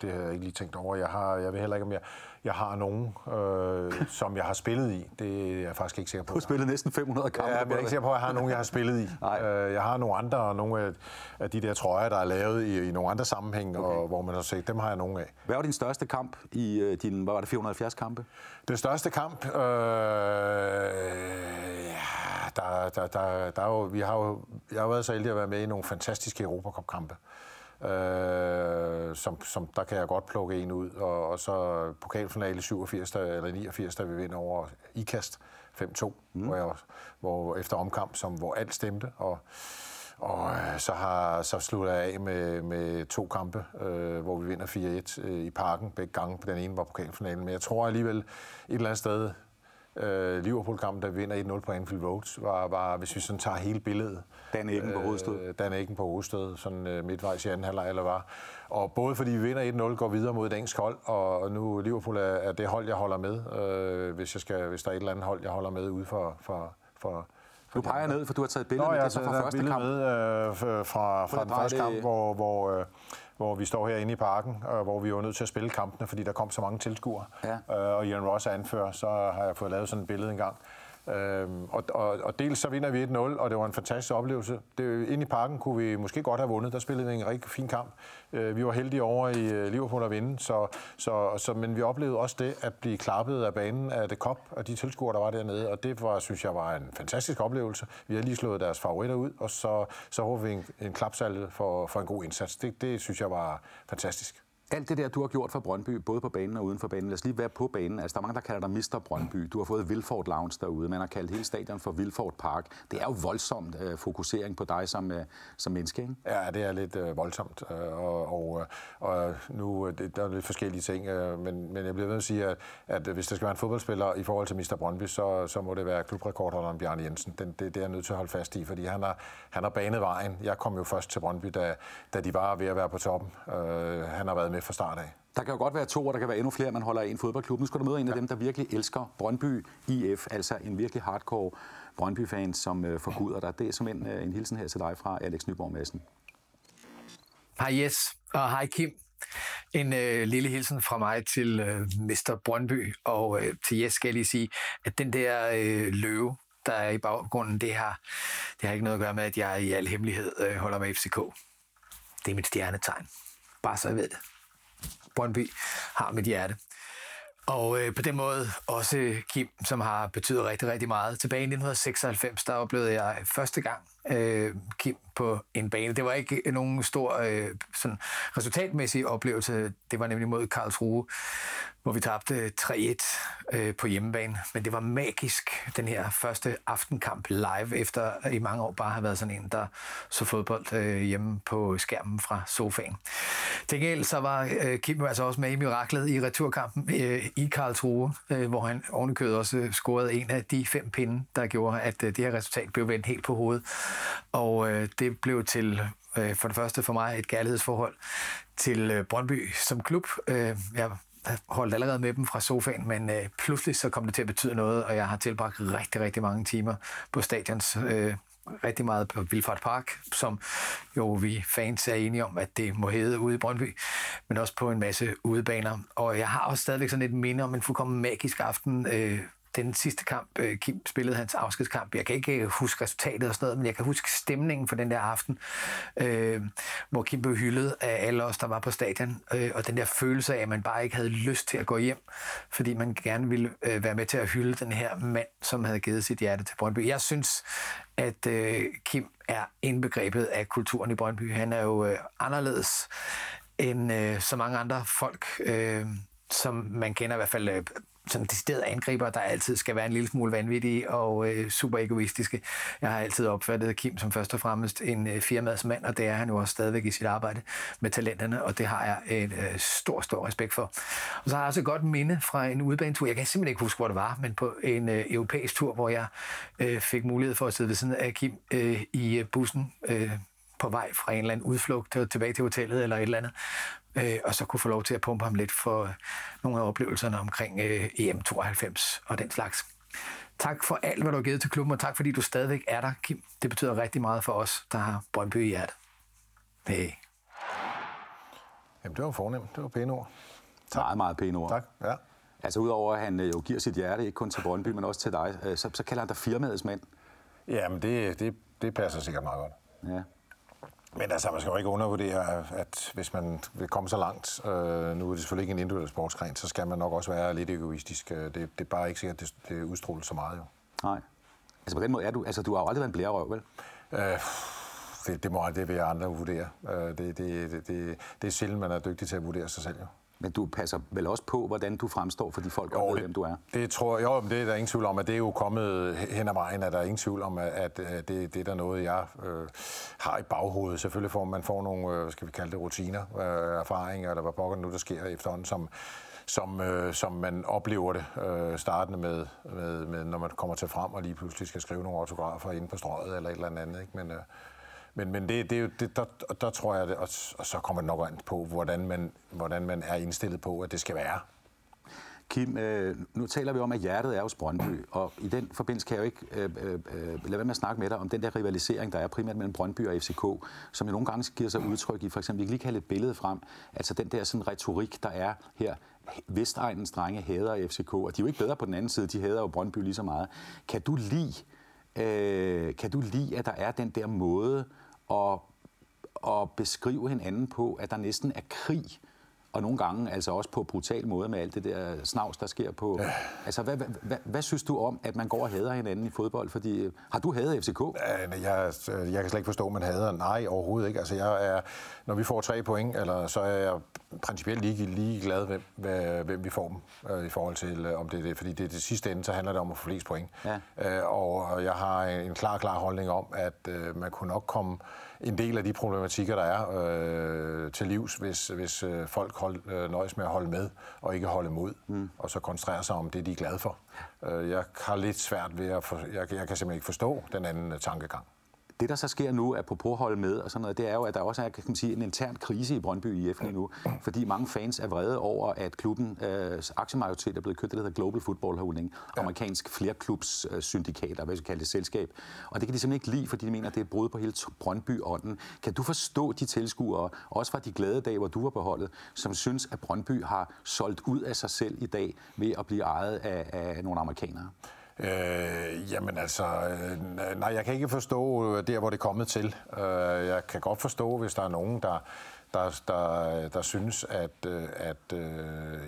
det har jeg ikke lige tænkt over. Jeg, har, jeg ved heller ikke, om jeg, jeg har nogen, øh, som jeg har spillet i. Det er jeg faktisk ikke sikker på. Du har spillet næsten 500 kampe. Ja, jeg er ikke sikker på, at jeg har nogen, jeg har spillet i. Nej. Øh, jeg har nogle andre, og nogle af de der trøjer, der er lavet i, i nogle andre sammenhæng, okay. og hvor man har set, dem har jeg nogen af. Hvad var din største kamp i uh, din, hvad var det, 470 kampe? Den største kamp, øh, ja, der, der, der, der er jo, vi har jo, jeg har været så heldig at være med i nogle fantastiske Europacup-kampe. Øh, som, som, der kan jeg godt plukke en ud. Og, og så pokalfinale 87 der, eller 89, der vi vinder over IKAST 5-2, mm. hvor, jeg, hvor efter omkamp, som, hvor alt stemte. Og, og øh, så, har, så slutter jeg af med, med to kampe, øh, hvor vi vinder 4-1 øh, i parken begge gange. Den ene var pokalfinalen, men jeg tror alligevel et eller andet sted, øh, Liverpool-kampen, der vi vinder 1-0 på Anfield Road, var, var, hvis vi sådan tager hele billedet. Dan Eggen på hovedstød. Øh, Dan Eggen på hovedstød, sådan øh, midtvejs i anden halvleg eller var. Og både fordi vi vinder 1-0, går videre mod et engelsk hold, og nu Liverpool er, er det hold, jeg holder med, øh, hvis, jeg skal, hvis der er et eller andet hold, jeg holder med ude for, for, for du peger ned, for du har taget et billede Nå, med det så fra første kamp. Med, øh, fra, fra den første kamp, hvor, hvor, øh, hvor vi står herinde i parken, og hvor vi var nødt til at spille kampene, fordi der kom så mange tilskuere. Ja. Øh, og Ian Ross er anfører, så har jeg fået lavet sådan et billede engang. Øhm, og, og, og dels så vinder vi 1-0, og det var en fantastisk oplevelse. Det, inde i parken kunne vi måske godt have vundet. Der spillede vi en rigtig fin kamp. Øh, vi var heldige over i øh, Liverpool at vinde, så, så, så, men vi oplevede også det at blive klappet af banen af det kop, og de tilskuere, der var dernede, og det var, synes jeg var en fantastisk oplevelse. Vi har lige slået deres favoritter ud, og så, så håber vi en, en klapsalve for, for en god indsats. Det, det synes jeg var fantastisk. Alt det der, du har gjort for Brøndby, både på banen og uden for banen, lad os lige være på banen. Altså, der er mange, der kalder dig Mr. Brøndby. Du har fået Vilford Lounge derude. Man har kaldt hele stadion for Vilford Park. Det er jo voldsomt øh, fokusering på dig som, øh, som menneske, ikke? Ja, det er lidt øh, voldsomt. Øh, og, og, øh, og øh, nu øh, det, der er lidt forskellige ting, øh, men, men jeg bliver ved at sige, at, at hvis der skal være en fodboldspiller i forhold til Mr. Brøndby, så, så må det være klubrekordholderen Bjarne Jensen. Den, det, det er jeg nødt til at holde fast i, fordi han har, han har banet vejen. Jeg kom jo først til Brøndby, da, da de var ved at være på toppen. Øh, han har været med fra start af. Der kan jo godt være to, og der kan være endnu flere, man holder af en fodboldklub. Nu skal du møde en af dem, der virkelig elsker Brøndby IF, altså en virkelig hardcore Brøndby-fan, som øh, forguder dig. Det er som en, øh, en hilsen her til dig fra Alex Nyborg Madsen. Hej Jes, og hej Kim. En øh, lille hilsen fra mig til øh, Mr. Brøndby, og øh, til Jes skal jeg lige sige, at den der øh, løve, der er i baggrunden, det har, det har ikke noget at gøre med, at jeg i al hemmelighed øh, holder med FCK. Det er mit stjernetegn. Bare så jeg ved det. Brøndby har mit hjerte. Og øh, på den måde også Kim, som har betydet rigtig, rigtig meget. Tilbage i 1996, der oplevede jeg første gang, øh, Kim på en bane. Det var ikke nogen stor øh, sådan resultatmæssig oplevelse. Det var nemlig mod Karlsruhe, hvor vi tabte 3-1 øh, på hjemmebane. Men det var magisk, den her første aftenkamp live, efter i mange år bare har været sådan en, der så fodbold øh, hjemme på skærmen fra sofaen. Til gengæld så var øh, Kim altså også med i miraklet i returkampen øh, i Karlsruhe, øh, hvor han ovenikøbet også scorede en af de fem pinde, der gjorde, at øh, det her resultat blev vendt helt på hovedet. Og øh, det blev til øh, for det første for mig et kærlighedsforhold til øh, Brøndby som klub. Øh, jeg holdt allerede med dem fra sofaen, men øh, pludselig så kom det til at betyde noget, og jeg har tilbragt rigtig, rigtig mange timer på stadions. Øh, rigtig meget på Vilfart Park, som jo vi fans er enige om, at det må hedde ude i Brøndby, men også på en masse udebaner. Og jeg har også stadigvæk sådan et minde om en fuldkommen magisk aften, øh, den sidste kamp, øh, Kim spillede hans afskedskamp. Jeg kan ikke øh, huske resultatet og sådan noget, men jeg kan huske stemningen for den der aften, øh, hvor Kim blev hyldet af alle os, der var på stadion, øh, og den der følelse af, at man bare ikke havde lyst til at gå hjem, fordi man gerne ville øh, være med til at hylde den her mand, som havde givet sit hjerte til Brøndby. Jeg synes, at øh, Kim er indbegrebet af kulturen i Brøndby. Han er jo øh, anderledes end øh, så mange andre folk, øh, som man kender i hvert fald øh, sådan deciderede angriber, der altid skal være en lille smule vanvittige og øh, super egoistiske. Jeg har altid opfattet Kim som først og fremmest en øh, firmadsmand, og det er han jo også stadigvæk i sit arbejde med talenterne, og det har jeg en øh, stor, stor respekt for. Og så har jeg også et godt minde fra en udbanetur. Jeg kan simpelthen ikke huske, hvor det var, men på en øh, europæisk tur, hvor jeg øh, fik mulighed for at sidde ved siden af Kim øh, i bussen øh, på vej fra en eller anden udflugt tilbage til hotellet eller et eller andet, øh, og så kunne få lov til at pumpe ham lidt for nogle af oplevelserne omkring øh, EM92 og den slags. Tak for alt, hvad du har givet til klubben, og tak fordi du stadigvæk er der, Kim. Det betyder rigtig meget for os, der har Brøndby i hjertet. Hey. Jamen, det var fornemt. Det var pæne ord. Tak. Meget, meget pæne ord. Tak, ja. Altså udover at han øh, jo giver sit hjerte, ikke kun til Brøndby, men også til dig, øh, så, så kalder han dig firmaets mand. Jamen, det, det, det passer sikkert meget godt. Ja. Men altså, man skal jo ikke undervurdere, at hvis man vil komme så langt, øh, nu er det selvfølgelig ikke en individuel sportsgren, så skal man nok også være lidt egoistisk. Øh, det, det er bare ikke sikkert, at det, det udstråler så meget jo. Nej. Altså på den måde er du, altså du har jo aldrig været en blærerøv, vel? Øh, det, det må det vil andre vurdere. Øh, det, det, det, det, det er sjældent, man er dygtig til at vurdere sig selv jo. Men du passer vel også på, hvordan du fremstår for de folk, ved, hvem du er? Det tror jeg, jo, men det er der ingen tvivl om, at det er jo kommet hen ad vejen, at der er ingen tvivl om, at, at det, det er der noget, jeg øh, har i baghovedet. Selvfølgelig får man får nogle, øh, skal vi kalde det, rutiner, øh, erfaringer, eller hvad pokker nu, der sker efterhånden, som, som, øh, som man oplever det, øh, startende med, med, med, når man kommer til frem og lige pludselig skal skrive nogle autografer inde på strøget eller et eller andet. Ikke? Men, øh, men, men det, det, det, der, der tror jeg, det, og, og så kommer det nok an på, hvordan man, hvordan man er indstillet på, at det skal være. Kim, øh, nu taler vi om, at hjertet er hos Brøndby, og i den forbindelse kan jeg jo ikke øh, øh, øh lade være med at snakke med dig om den der rivalisering, der er primært mellem Brøndby og FCK, som jo nogle gange giver sig udtryk i, for eksempel, vi kan lige kalde et billede frem, altså den der sådan retorik, der er her, Vestegnens drenge hader FCK, og de er jo ikke bedre på den anden side, de hader jo Brøndby lige så meget. Kan du lide, øh, kan du lide at der er den der måde, og, og beskrive hinanden på, at der næsten er krig, og nogle gange altså også på brutal måde med alt det der snavs, der sker på... Ja. Altså, hvad, hvad, hvad, hvad synes du om, at man går og hader hinanden i fodbold? Fordi, har du hadet FCK? Jeg, jeg kan slet ikke forstå, at man hader. Nej, overhovedet ikke. Altså, jeg er, når vi får tre point, eller, så er jeg principielt lige, lige glad, hvem, hvem vi får dem, øh, i forhold til, øh, om det er det. Fordi det, det sidste ende, så handler det om at få flest point. Ja. Øh, og jeg har en klar, klar holdning om, at øh, man kunne nok komme en del af de problematikker, der er øh, til livs, hvis, hvis øh, folk hold, øh, nøjes med at holde med og ikke holde mod, mm. og så koncentrere sig om det, de er glade for. Øh, jeg har lidt svært ved at... For, jeg, jeg kan simpelthen ikke forstå den anden øh, tankegang. Det, der så sker nu, er på holde med og sådan noget, det er jo, at der også er kan man sige, en intern krise i Brøndby IF lige nu, fordi mange fans er vrede over, at klubben øh, aktiemajoritet er blevet købt, det hedder Global Football Holding, ja. amerikansk flerklubs øh, syndikat, hvad vi kalde det, selskab. Og det kan de simpelthen ikke lide, fordi de mener, at det er et brud på hele Brøndby-ånden. Kan du forstå de tilskuere, også fra de glade dage, hvor du var på holdet, som synes, at Brøndby har solgt ud af sig selv i dag ved at blive ejet af, af nogle amerikanere? Øh, jamen altså, øh, nej, jeg kan ikke forstå øh, der, hvor det er kommet til. Øh, jeg kan godt forstå, hvis der er nogen, der, der, der, der synes, at, øh, at øh,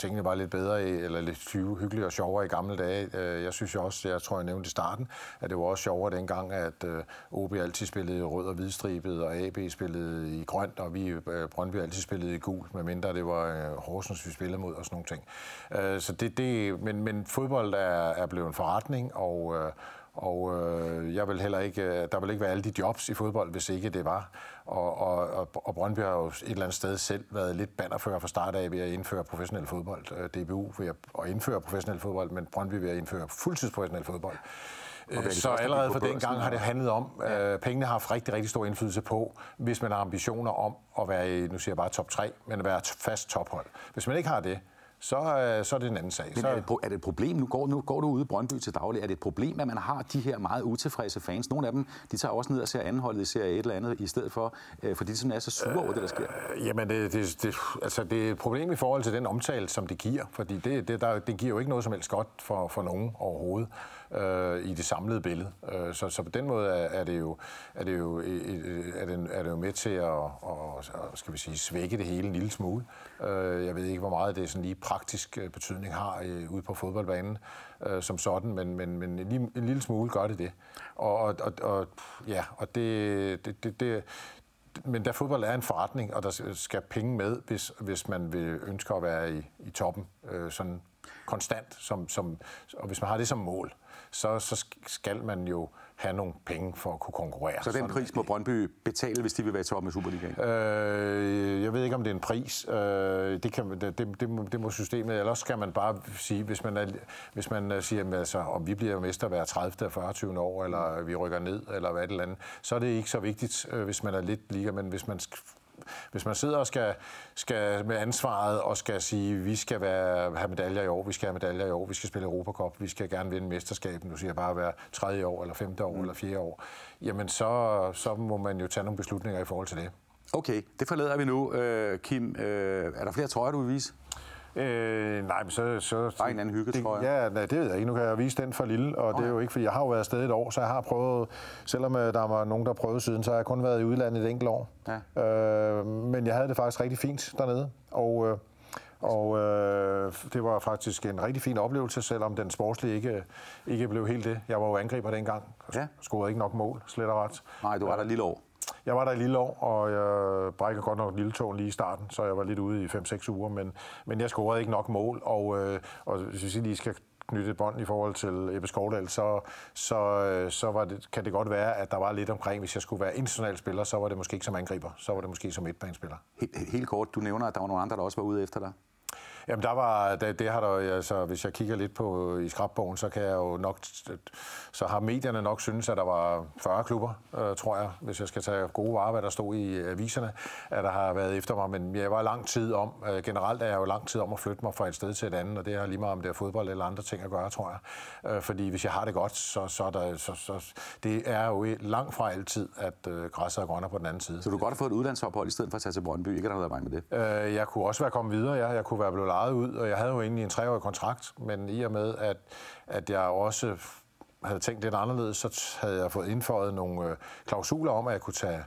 tingene var lidt bedre, eller lidt hyggeligere og sjovere i gamle dage. Øh, jeg synes jo også, jeg tror, jeg nævnte i starten, at det var også sjovere dengang, at øh, OB altid spillede rød og hvidstribet, og AB spillede i grønt, og vi øh, Brøndby altid spillede i gul, medmindre det var Horsens, vi spillede mod og sådan nogle ting. Så det, det, men, men fodbold er, er blevet en forretning, og, og øh, jeg vil heller ikke, der vil ikke være alle de jobs i fodbold, hvis ikke det var. Og, og, og Brøndby har jo et eller andet sted selv været lidt bannerfører fra start af ved at indføre professionel fodbold. Øh, DBU ved at indføre professionel fodbold, men Brøndby ved at indføre fuldtidsprofessionel fodbold. Så allerede fra den gang har det handlet om, at øh, pengene har haft rigtig, rigtig stor indflydelse på, hvis man har ambitioner om at være i, nu siger jeg bare top 3, men at være fast tophold. Hvis man ikke har det, så, øh, så er det en anden sag. Men er det, er det et problem? Nu går, nu går du ude i Brøndby til daglig. Er det et problem, at man har de her meget utilfredse fans? Nogle af dem, de tager også ned og ser anholdet i serie et eller andet, i stedet for, øh, fordi de sådan er så sure over det, der sker. Øh, jamen, det, det, det, altså, det er et problem i forhold til den omtale, som det giver. Fordi det, det, der, det giver jo ikke noget som helst godt for, for nogen overhovedet øh, i det samlede billede. Øh, så, så på den måde er, er det jo, er det jo, er det, er det jo med til at, at, skal vi sige, svække det hele en lille smule. Øh, jeg ved ikke, hvor meget det sådan lige praktisk øh, betydning har øh, ude på fodboldbanen øh, som sådan, men, men, men en, en lille smule gør det det. Og, og, og ja, og det, det, det, det men da fodbold er en forretning, og der skal penge med, hvis, hvis man vil ønske at være i, i toppen øh, sådan konstant, som, som, og hvis man har det som mål, så, så skal man jo have nogle penge for at kunne konkurrere. Så den pris må Brøndby betale, hvis de vil være i toppen i Superligaen? Øh, jeg ved ikke, om det er en pris. Øh, det, kan, det, det, det, må, det må systemet. Ellers skal man bare sige, hvis man, er, hvis man øh, siger, altså, om vi bliver mester hver 30. 40. år, eller vi rykker ned, eller hvad det andet, så er det ikke så vigtigt, øh, hvis man er lidt liga, men hvis man hvis man sidder og skal, skal med ansvaret og skal sige, vi skal være, have medaljer i år, vi skal have medaljer i år, vi skal spille Europacup, vi skal gerne vinde mesterskabet, nu siger jeg bare være tredje år, eller femte år, mm. eller fjerde år, jamen så, så må man jo tage nogle beslutninger i forhold til det. Okay, det forlader vi nu. Øh, Kim, øh, er der flere trøjer, du vil vise? Øh, nej, men så... så Bare en anden hygge, det, tror jeg. Ja, nej, det ved jeg ikke. Nu kan jeg vise den for lille, og oh, det er jo ikke, fordi jeg har jo været afsted et år, så jeg har prøvet, selvom øh, der var nogen, der prøvede siden, så har jeg kun været i udlandet et enkelt år. Ja. Øh, men jeg havde det faktisk rigtig fint dernede, og... Øh, og øh, det var faktisk en rigtig fin oplevelse, selvom den sportslige ikke, ikke blev helt det. Jeg var jo angriber dengang. Ja. Scorede ikke nok mål, slet og ret. Nej, du var der lille år. Jeg var der i lille år, og jeg brækker godt nok lille tåen lige i starten, så jeg var lidt ude i 5-6 uger, men, men jeg scorede ikke nok mål, og, øh, og hvis jeg lige skal knytte et bånd i forhold til Ebbe Skovdal, så, så, øh, så var det, kan det godt være, at der var lidt omkring, hvis jeg skulle være international spiller, så var det måske ikke som angriber, så var det måske som midtbanespiller. Helt, helt kort, du nævner, at der var nogle andre, der også var ude efter dig. Jamen der var, det, det har der, altså, hvis jeg kigger lidt på i skrabbogen, så kan jeg jo nok, så har medierne nok synes, at der var 40 klubber, øh, tror jeg, hvis jeg skal tage gode varer, hvad der stod i aviserne, at der har været efter mig, men jeg var lang tid om, øh, generelt er jeg jo lang tid om at flytte mig fra et sted til et andet, og det har lige meget om det er fodbold eller andre ting at gøre, tror jeg. Øh, fordi hvis jeg har det godt, så, så, er der, så, så det er jo langt fra altid, at øh, græsset er grønnere på den anden side. Så du godt have fået et udlandsophold i stedet for at tage til Brøndby, ikke at der havde været med det? Øh, jeg kunne også være kommet videre, ja. Jeg kunne være blevet lejet ud, og jeg havde jo egentlig en treårig kontrakt, men i og med, at, at jeg også havde tænkt lidt anderledes, så havde jeg fået indføjet nogle øh, klausuler om, at jeg kunne tage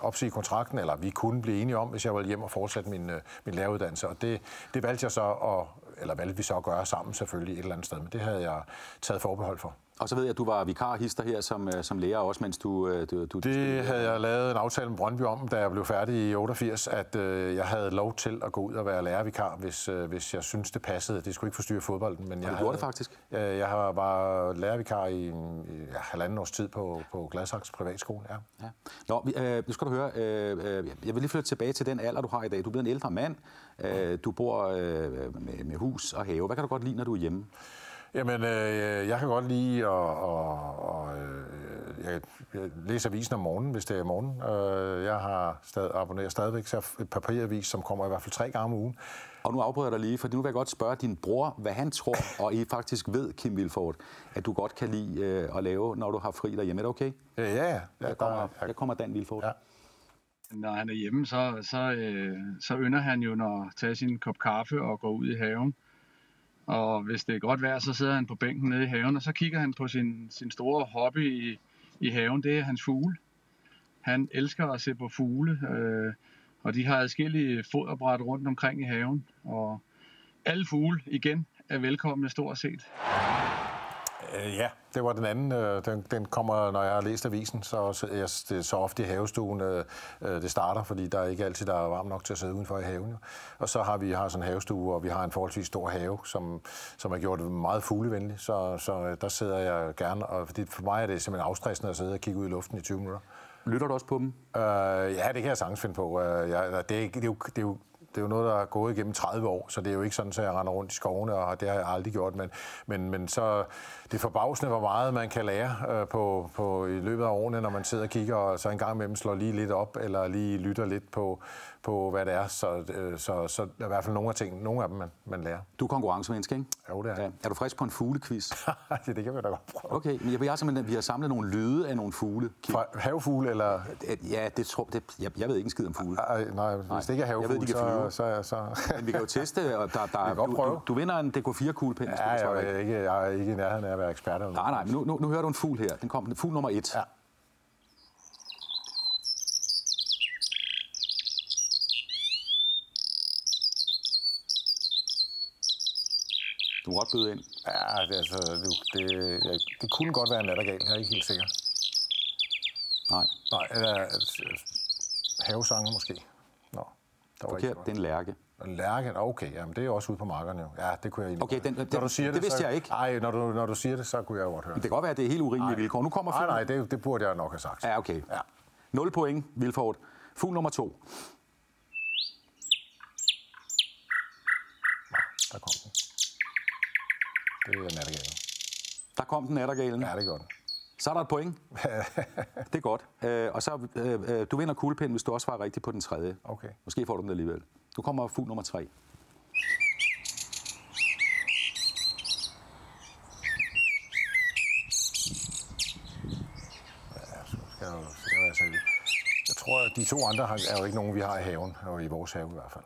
opsige kontrakten, eller vi kunne blive enige om, hvis jeg ville hjem og fortsætte min, øh, min læreruddannelse. Og det, det valgte jeg så at, eller valgte vi så at gøre sammen selvfølgelig et eller andet sted, men det havde jeg taget forbehold for. Og så ved jeg, at du var vikarhister her som, øh, som lærer også, mens du... Øh, du, du det havde jeg lavet en aftale med Brøndby om, da jeg blev færdig i 88, at øh, jeg havde lov til at gå ud og være lærervikar, hvis, øh, hvis jeg synes det passede. Det skulle ikke forstyrre fodbolden. Men og jeg du gjorde det faktisk? Jeg, jeg har var lærervikar i, i ja, halvanden års tid på, på Gladsaxe Privatskole, ja. ja. Nå, øh, nu skal du høre, øh, øh, jeg vil lige flytte tilbage til den alder, du har i dag. Du er blevet en ældre mand, øh, du bor øh, med, med hus og have. Hvad kan du godt lide, når du er hjemme? Jamen, øh, jeg kan godt lide at... Og, og, øh, jeg, jeg læser avisen om morgenen, hvis det er morgen. Øh, jeg har stad, abonneret stadigvæk et papiravis, som kommer i hvert fald tre gange om ugen. Og nu afbryder jeg dig lige, for nu vil jeg godt spørge din bror, hvad han tror, og I faktisk ved, Kim Vilfort, at du godt kan lide øh, at lave, når du har fri derhjemme. Er det okay? Ja, ja. ja. Jeg kommer, der, jeg... jeg kommer Dan Vilfort. Ja. Når han er hjemme, så, så, øh, så ynder han jo at tage sin kop kaffe og gå ud i haven. Og hvis det er godt vejr, så sidder han på bænken nede i haven, og så kigger han på sin, sin store hobby i, i haven. Det er hans fugle. Han elsker at se på fugle, øh, og de har adskillige foderbræt rundt omkring i haven. Og alle fugle igen er velkomne stort set. Øh, ja, det var den anden. Øh, den, den kommer, når jeg har læst avisen, så, så jeg, det så ofte i havestuen, øh, øh, det starter, fordi der er ikke altid der er varmt nok til at sidde udenfor i haven. Jo. Og så har vi har sådan en havestue, og vi har en forholdsvis stor have, som, som er gjort meget fuglevenlig. Så, så øh, der sidder jeg gerne, og fordi for mig er det simpelthen afstressende at sidde og kigge ud i luften i 20 minutter. Lytter du også på dem? Øh, ja, det kan jeg sagtens finde på. Øh, jeg, det, er, det, er jo, det, er jo, det er jo noget, der er gået igennem 30 år, så det er jo ikke sådan, at jeg render rundt i skovene, og det har jeg aldrig gjort. Men, men, men så det er forbavsende, hvor meget man kan lære øh, på, på, i løbet af årene, når man sidder og kigger, og så en gang imellem slår lige lidt op, eller lige lytter lidt på, på hvad det er. Så, øh, så, så der er i hvert fald nogle af tingene, nogle af dem, man, man lærer. Du er konkurrencemenneske, ikke? Jo, det er jeg. Er du frisk på en fuglequiz? det kan vi da godt prøve. Okay, men vi har simpelthen vi har samlet nogle lyde af nogle fugle. Fra havefugle, eller... Ja, det tror det, jeg, jeg ved ikke en skid om fugle. Ej, nej, hvis Nej, det ikke er jeg ved, de kan så, så, så, Men vi kan jo teste, og der, der, godt du, prøve. du, du, vinder en DK4-kuglepind. Ja, jeg er, ikke, jeg er ikke i nærheden af at være ekspert. Eller Nej, nej, men nu, nu, nu hører du en fugl her. Den kom, fugl nummer et. Ja. Du må godt byde ind. Ja, det, altså, det, det, ja, det kunne godt være en nattergal, jeg er ikke helt sikker. Nej, Nej, eller altså, havesanger måske. Nå, der var forkert. Det er en lærke. En lærke, Nå, okay, jamen det er også ude på markerne jo. Ja, det kunne jeg egentlig Okay, den- den- når du siger det vidste så, jeg ikke. Nej, når du, når du siger det, så kunne jeg godt høre Det kan godt være, at det er helt urimelige vilkår. Nu kommer Nej, nej, det, det burde jeg nok have sagt. Ja, okay. Ja. 0 point, Vilfort. Fugl nummer to. Der kom den. Det er nattergalen. Der kom den nattergalen. Ja, det er godt. Så er der et point. det er godt. Øh, og så, øh, øh, du vinder kuglepinden, hvis du også svarer rigtigt på den tredje. Okay. Måske får du den alligevel. Nu kommer fugl nummer tre. Så skal jeg, jo- så skal jeg være seriøs. Jeg tror, at de to andre har- er jo ikke nogen, vi har i haven, og i vores have i hvert fald.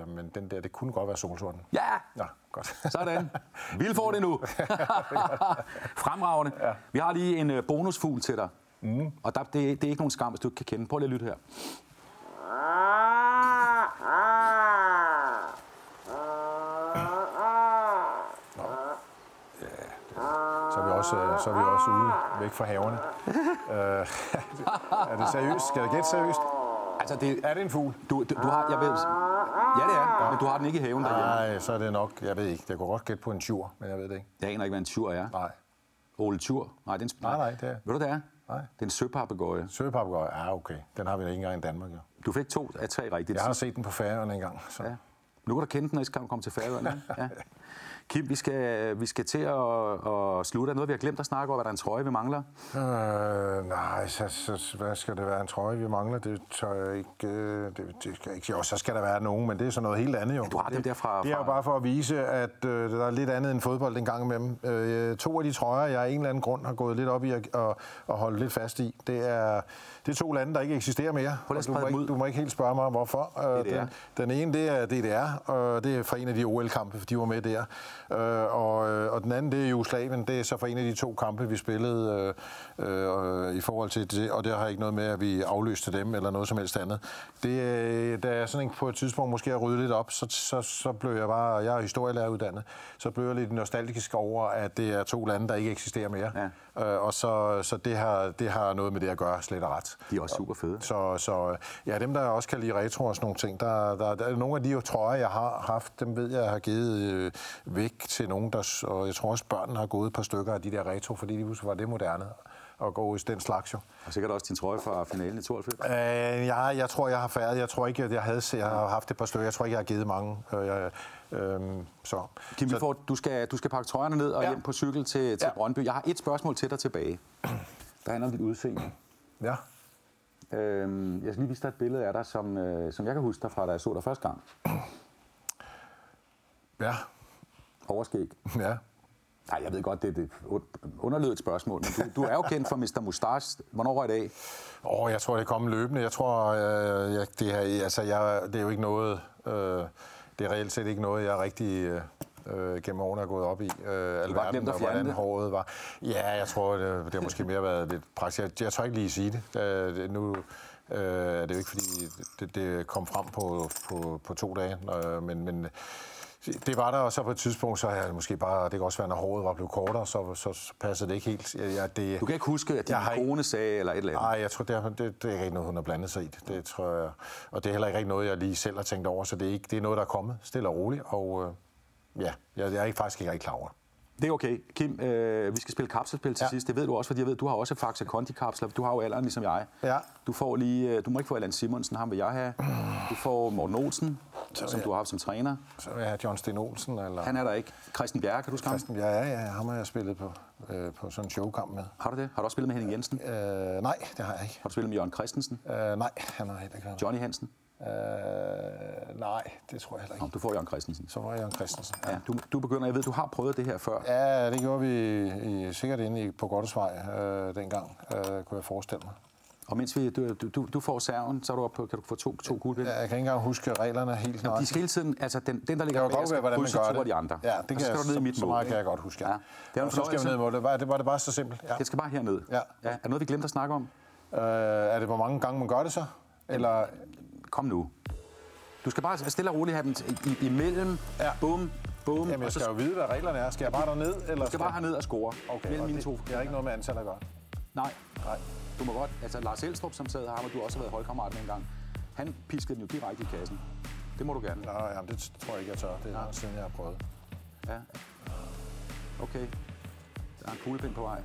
Øh, men den der, det kunne godt være solsorten. Ja, Ja, godt. sådan. Vilfort det nu. Fremragende. Ja. Vi har lige en øh, bonusfugl til dig. Mm. Og der, det, det er ikke nogen skam, hvis du ikke kan kende. Prøv lige at lytte her. Så er vi også, øh, så er vi også ude væk fra haverne. øh, er det seriøst? Skal jeg gætte seriøst? Altså, det, Er det en fugl? du, du, du har, jeg ved, ja, det er, men du har den ikke i haven derhjemme. Nej, så er det nok, jeg ved ikke. Jeg kunne godt gætte på en tjur, men jeg ved det ikke. Jeg aner ikke, hvad en tur er. Nej. Ole Tur? Nej, det er en, Nej, nej, det er- Ved du, det er? Nej. Det er en søpapegøje. Søpapagøje, ja okay. Den har vi da ikke engang i Danmark, jo. Du fik to af tre rigtigt. Jeg har set den på færøerne engang. Så. Ja. Nu kan du kende den, næste gang du kommer til Færøerne. Ja. Kim, vi skal, vi skal til at, at slutte. Er noget, vi har glemt at snakke om? Er der en trøje, vi mangler? Øh, nej, så, så, hvad skal det være? En trøje, vi mangler? Det tør jeg ikke... Øh, det, det skal jeg ikke. Jo, så skal der være nogen, men det er så noget helt andet jo. du har dem det, der fra- Det er jo bare for at vise, at øh, der er lidt andet end fodbold en gang imellem. Øh, to af de trøjer, jeg af en eller anden grund har gået lidt op i at, at, at holde lidt fast i, det er, det er to lande, der ikke eksisterer mere. Du, må ikke, du må ikke helt spørge mig, hvorfor. Øh, DDR. Den, den ene, det er DDR, og det er fra en af de OL-kampe, de var med der. Øh, og, øh, og den anden, det er Jugoslavien. Det er så fra en af de to kampe, vi spillede øh, øh, i forhold til det, og det har ikke noget med, at vi afløste dem eller noget som helst andet. Det, da jeg sådan en, på et tidspunkt måske har ryddet lidt op, så, så, så blev jeg bare, jeg er historielæreruddannet, så blev jeg lidt nostalgisk over, at det er to lande, der ikke eksisterer mere. Ja. Øh, og så, så det, har, det har noget med det at gøre, slet og ret. De er også super fede. Så, så ja, dem, der også kan lide retro og sådan nogle ting, der, der, der er nogle af de jo trøjer, jeg har haft, dem ved jeg, jeg har givet øh, væk til nogen, der, og jeg tror også, børnene har gået et par stykker af de der retro, fordi de husker, var det moderne at gå i den slags jo. Og sikkert også din trøje fra finalen i 92. Øh, jeg, jeg tror, jeg har færdig. Jeg tror ikke, at jeg havde jeg har haft et par stykker. Jeg tror ikke, jeg har givet mange. Øh, jeg, øh, så. Kim så, du skal, du skal pakke trøjerne ned og Ja. hjem på cykel til, til Ja. Brøndby. Jeg har et spørgsmål til dig tilbage. Der handler om dit udseende. ja. Øhm, jeg skal lige vise dig et billede af dig, som, øh, som jeg kan huske dig fra, da jeg så dig første gang. Ja. Overskæg. Ja. Nej, jeg ved godt, det er et underlødigt spørgsmål, men du, du er jo kendt for Mr. Mustache. Hvornår var i dag? Åh, oh, jeg tror, det kommer løbende. Jeg tror, øh, jeg, det, her, altså, jeg, det er jo ikke noget... Øh, det er reelt set ikke noget, jeg rigtig øh, øh, gennem årene er gået op i. Øh, alverden, at og hvordan det? håret var. Ja, jeg tror, det, det har måske mere været lidt praktisk. Jeg, jeg tror ikke lige sige det. Øh, nu øh, er det jo ikke, fordi det, det kom frem på, på, på to dage, øh, men, men Det var der, og så på et tidspunkt, så havde jeg måske bare, det kan også være, når håret var blevet kortere, så, så, passede det ikke helt. Jeg, det, Du kan ikke huske, at din Jeg har ikke- kone sagde eller et eller andet? Nej, jeg tror, det er, det, det er ikke noget, hun har blandet sig i. Det, det tror jeg. Og det er heller ikke noget, jeg lige selv har tænkt over, så det er, ikke, det er noget, der er kommet stille og roligt. Og øh, ja, jeg, jeg er ikke, faktisk ikke rigtig klar over det. Det er okay. Kim, øh, vi skal spille kapselspil til ja. Sidst. Det ved du også, fordi jeg ved, du har også Faxe Kondi-kapsler. Du har jo alderen ligesom jeg. Ja. Du, får lige, øh, du må ikke få Allan Simonsen, ham vil jeg have. Du får Morten Olsen, som jeg- du har haft som træner. Så vil jeg have John Sten Olsen, eller Han er der ikke. Christian Bjerre, kan du ham? Christian. Ja, ja, ja, ham har jeg spillet på, øh, på sådan en showkamp med. Har du det? Har du også spillet med Henning Jensen? Øh, nej, det har jeg ikke. Har du spillet med Jørgen Christensen? Øh, nej, han har heller ikke. Johnny Hansen? Øh, nej, det tror jeg heller Nå, ikke. du får Jørgen Christensen. Så var Jørgen Christensen. Ja, du, du begynder, jeg ved, du har prøvet det her før. Ja, det gjorde vi i, sikkert inde i, på Gottesvej øh, dengang, øh, kunne jeg forestille mig. Og mens vi, du, du, du får serven, så er du oppe på, kan du få to, to guldvind. Ja, jeg kan ikke engang huske reglerne helt De nøjagtigt. skal hele tiden, altså den, den der ligger Jeg bag, godt skal hvordan man gør det. de andre. Ja, det og kan så skal jeg, du ned i så, mit så mål. meget kan jeg godt huske. Ja. Det er en Og så fornøjelse. ned mål. Det var, det var det bare så simpelt. Ja. Det skal bare herned. Ja. ja. Er noget, vi glemte at snakke om? Øh, er det, hvor mange gange man gør det så? Eller, Kom nu. Du skal bare stille og roligt have i, imellem. Ja. Bum, bum. jamen, og jeg så skal jo vide, hvad reglerne er. Skal jeg bare derned? Eller du skal bare herned og score. Okay, mellem mine det, to. det har ikke noget med antal at gøre. Nej, Nej. du må godt. Altså, Lars Elstrup, som sad her, og du også har været holdkammerat en gang, han piskede den jo direkte i kassen. Det må du gerne. Nå, jamen, det tror jeg ikke, jeg tør. Det er lang siden, jeg har prøvet. Ja. Okay. Der er en kuglepind på vej.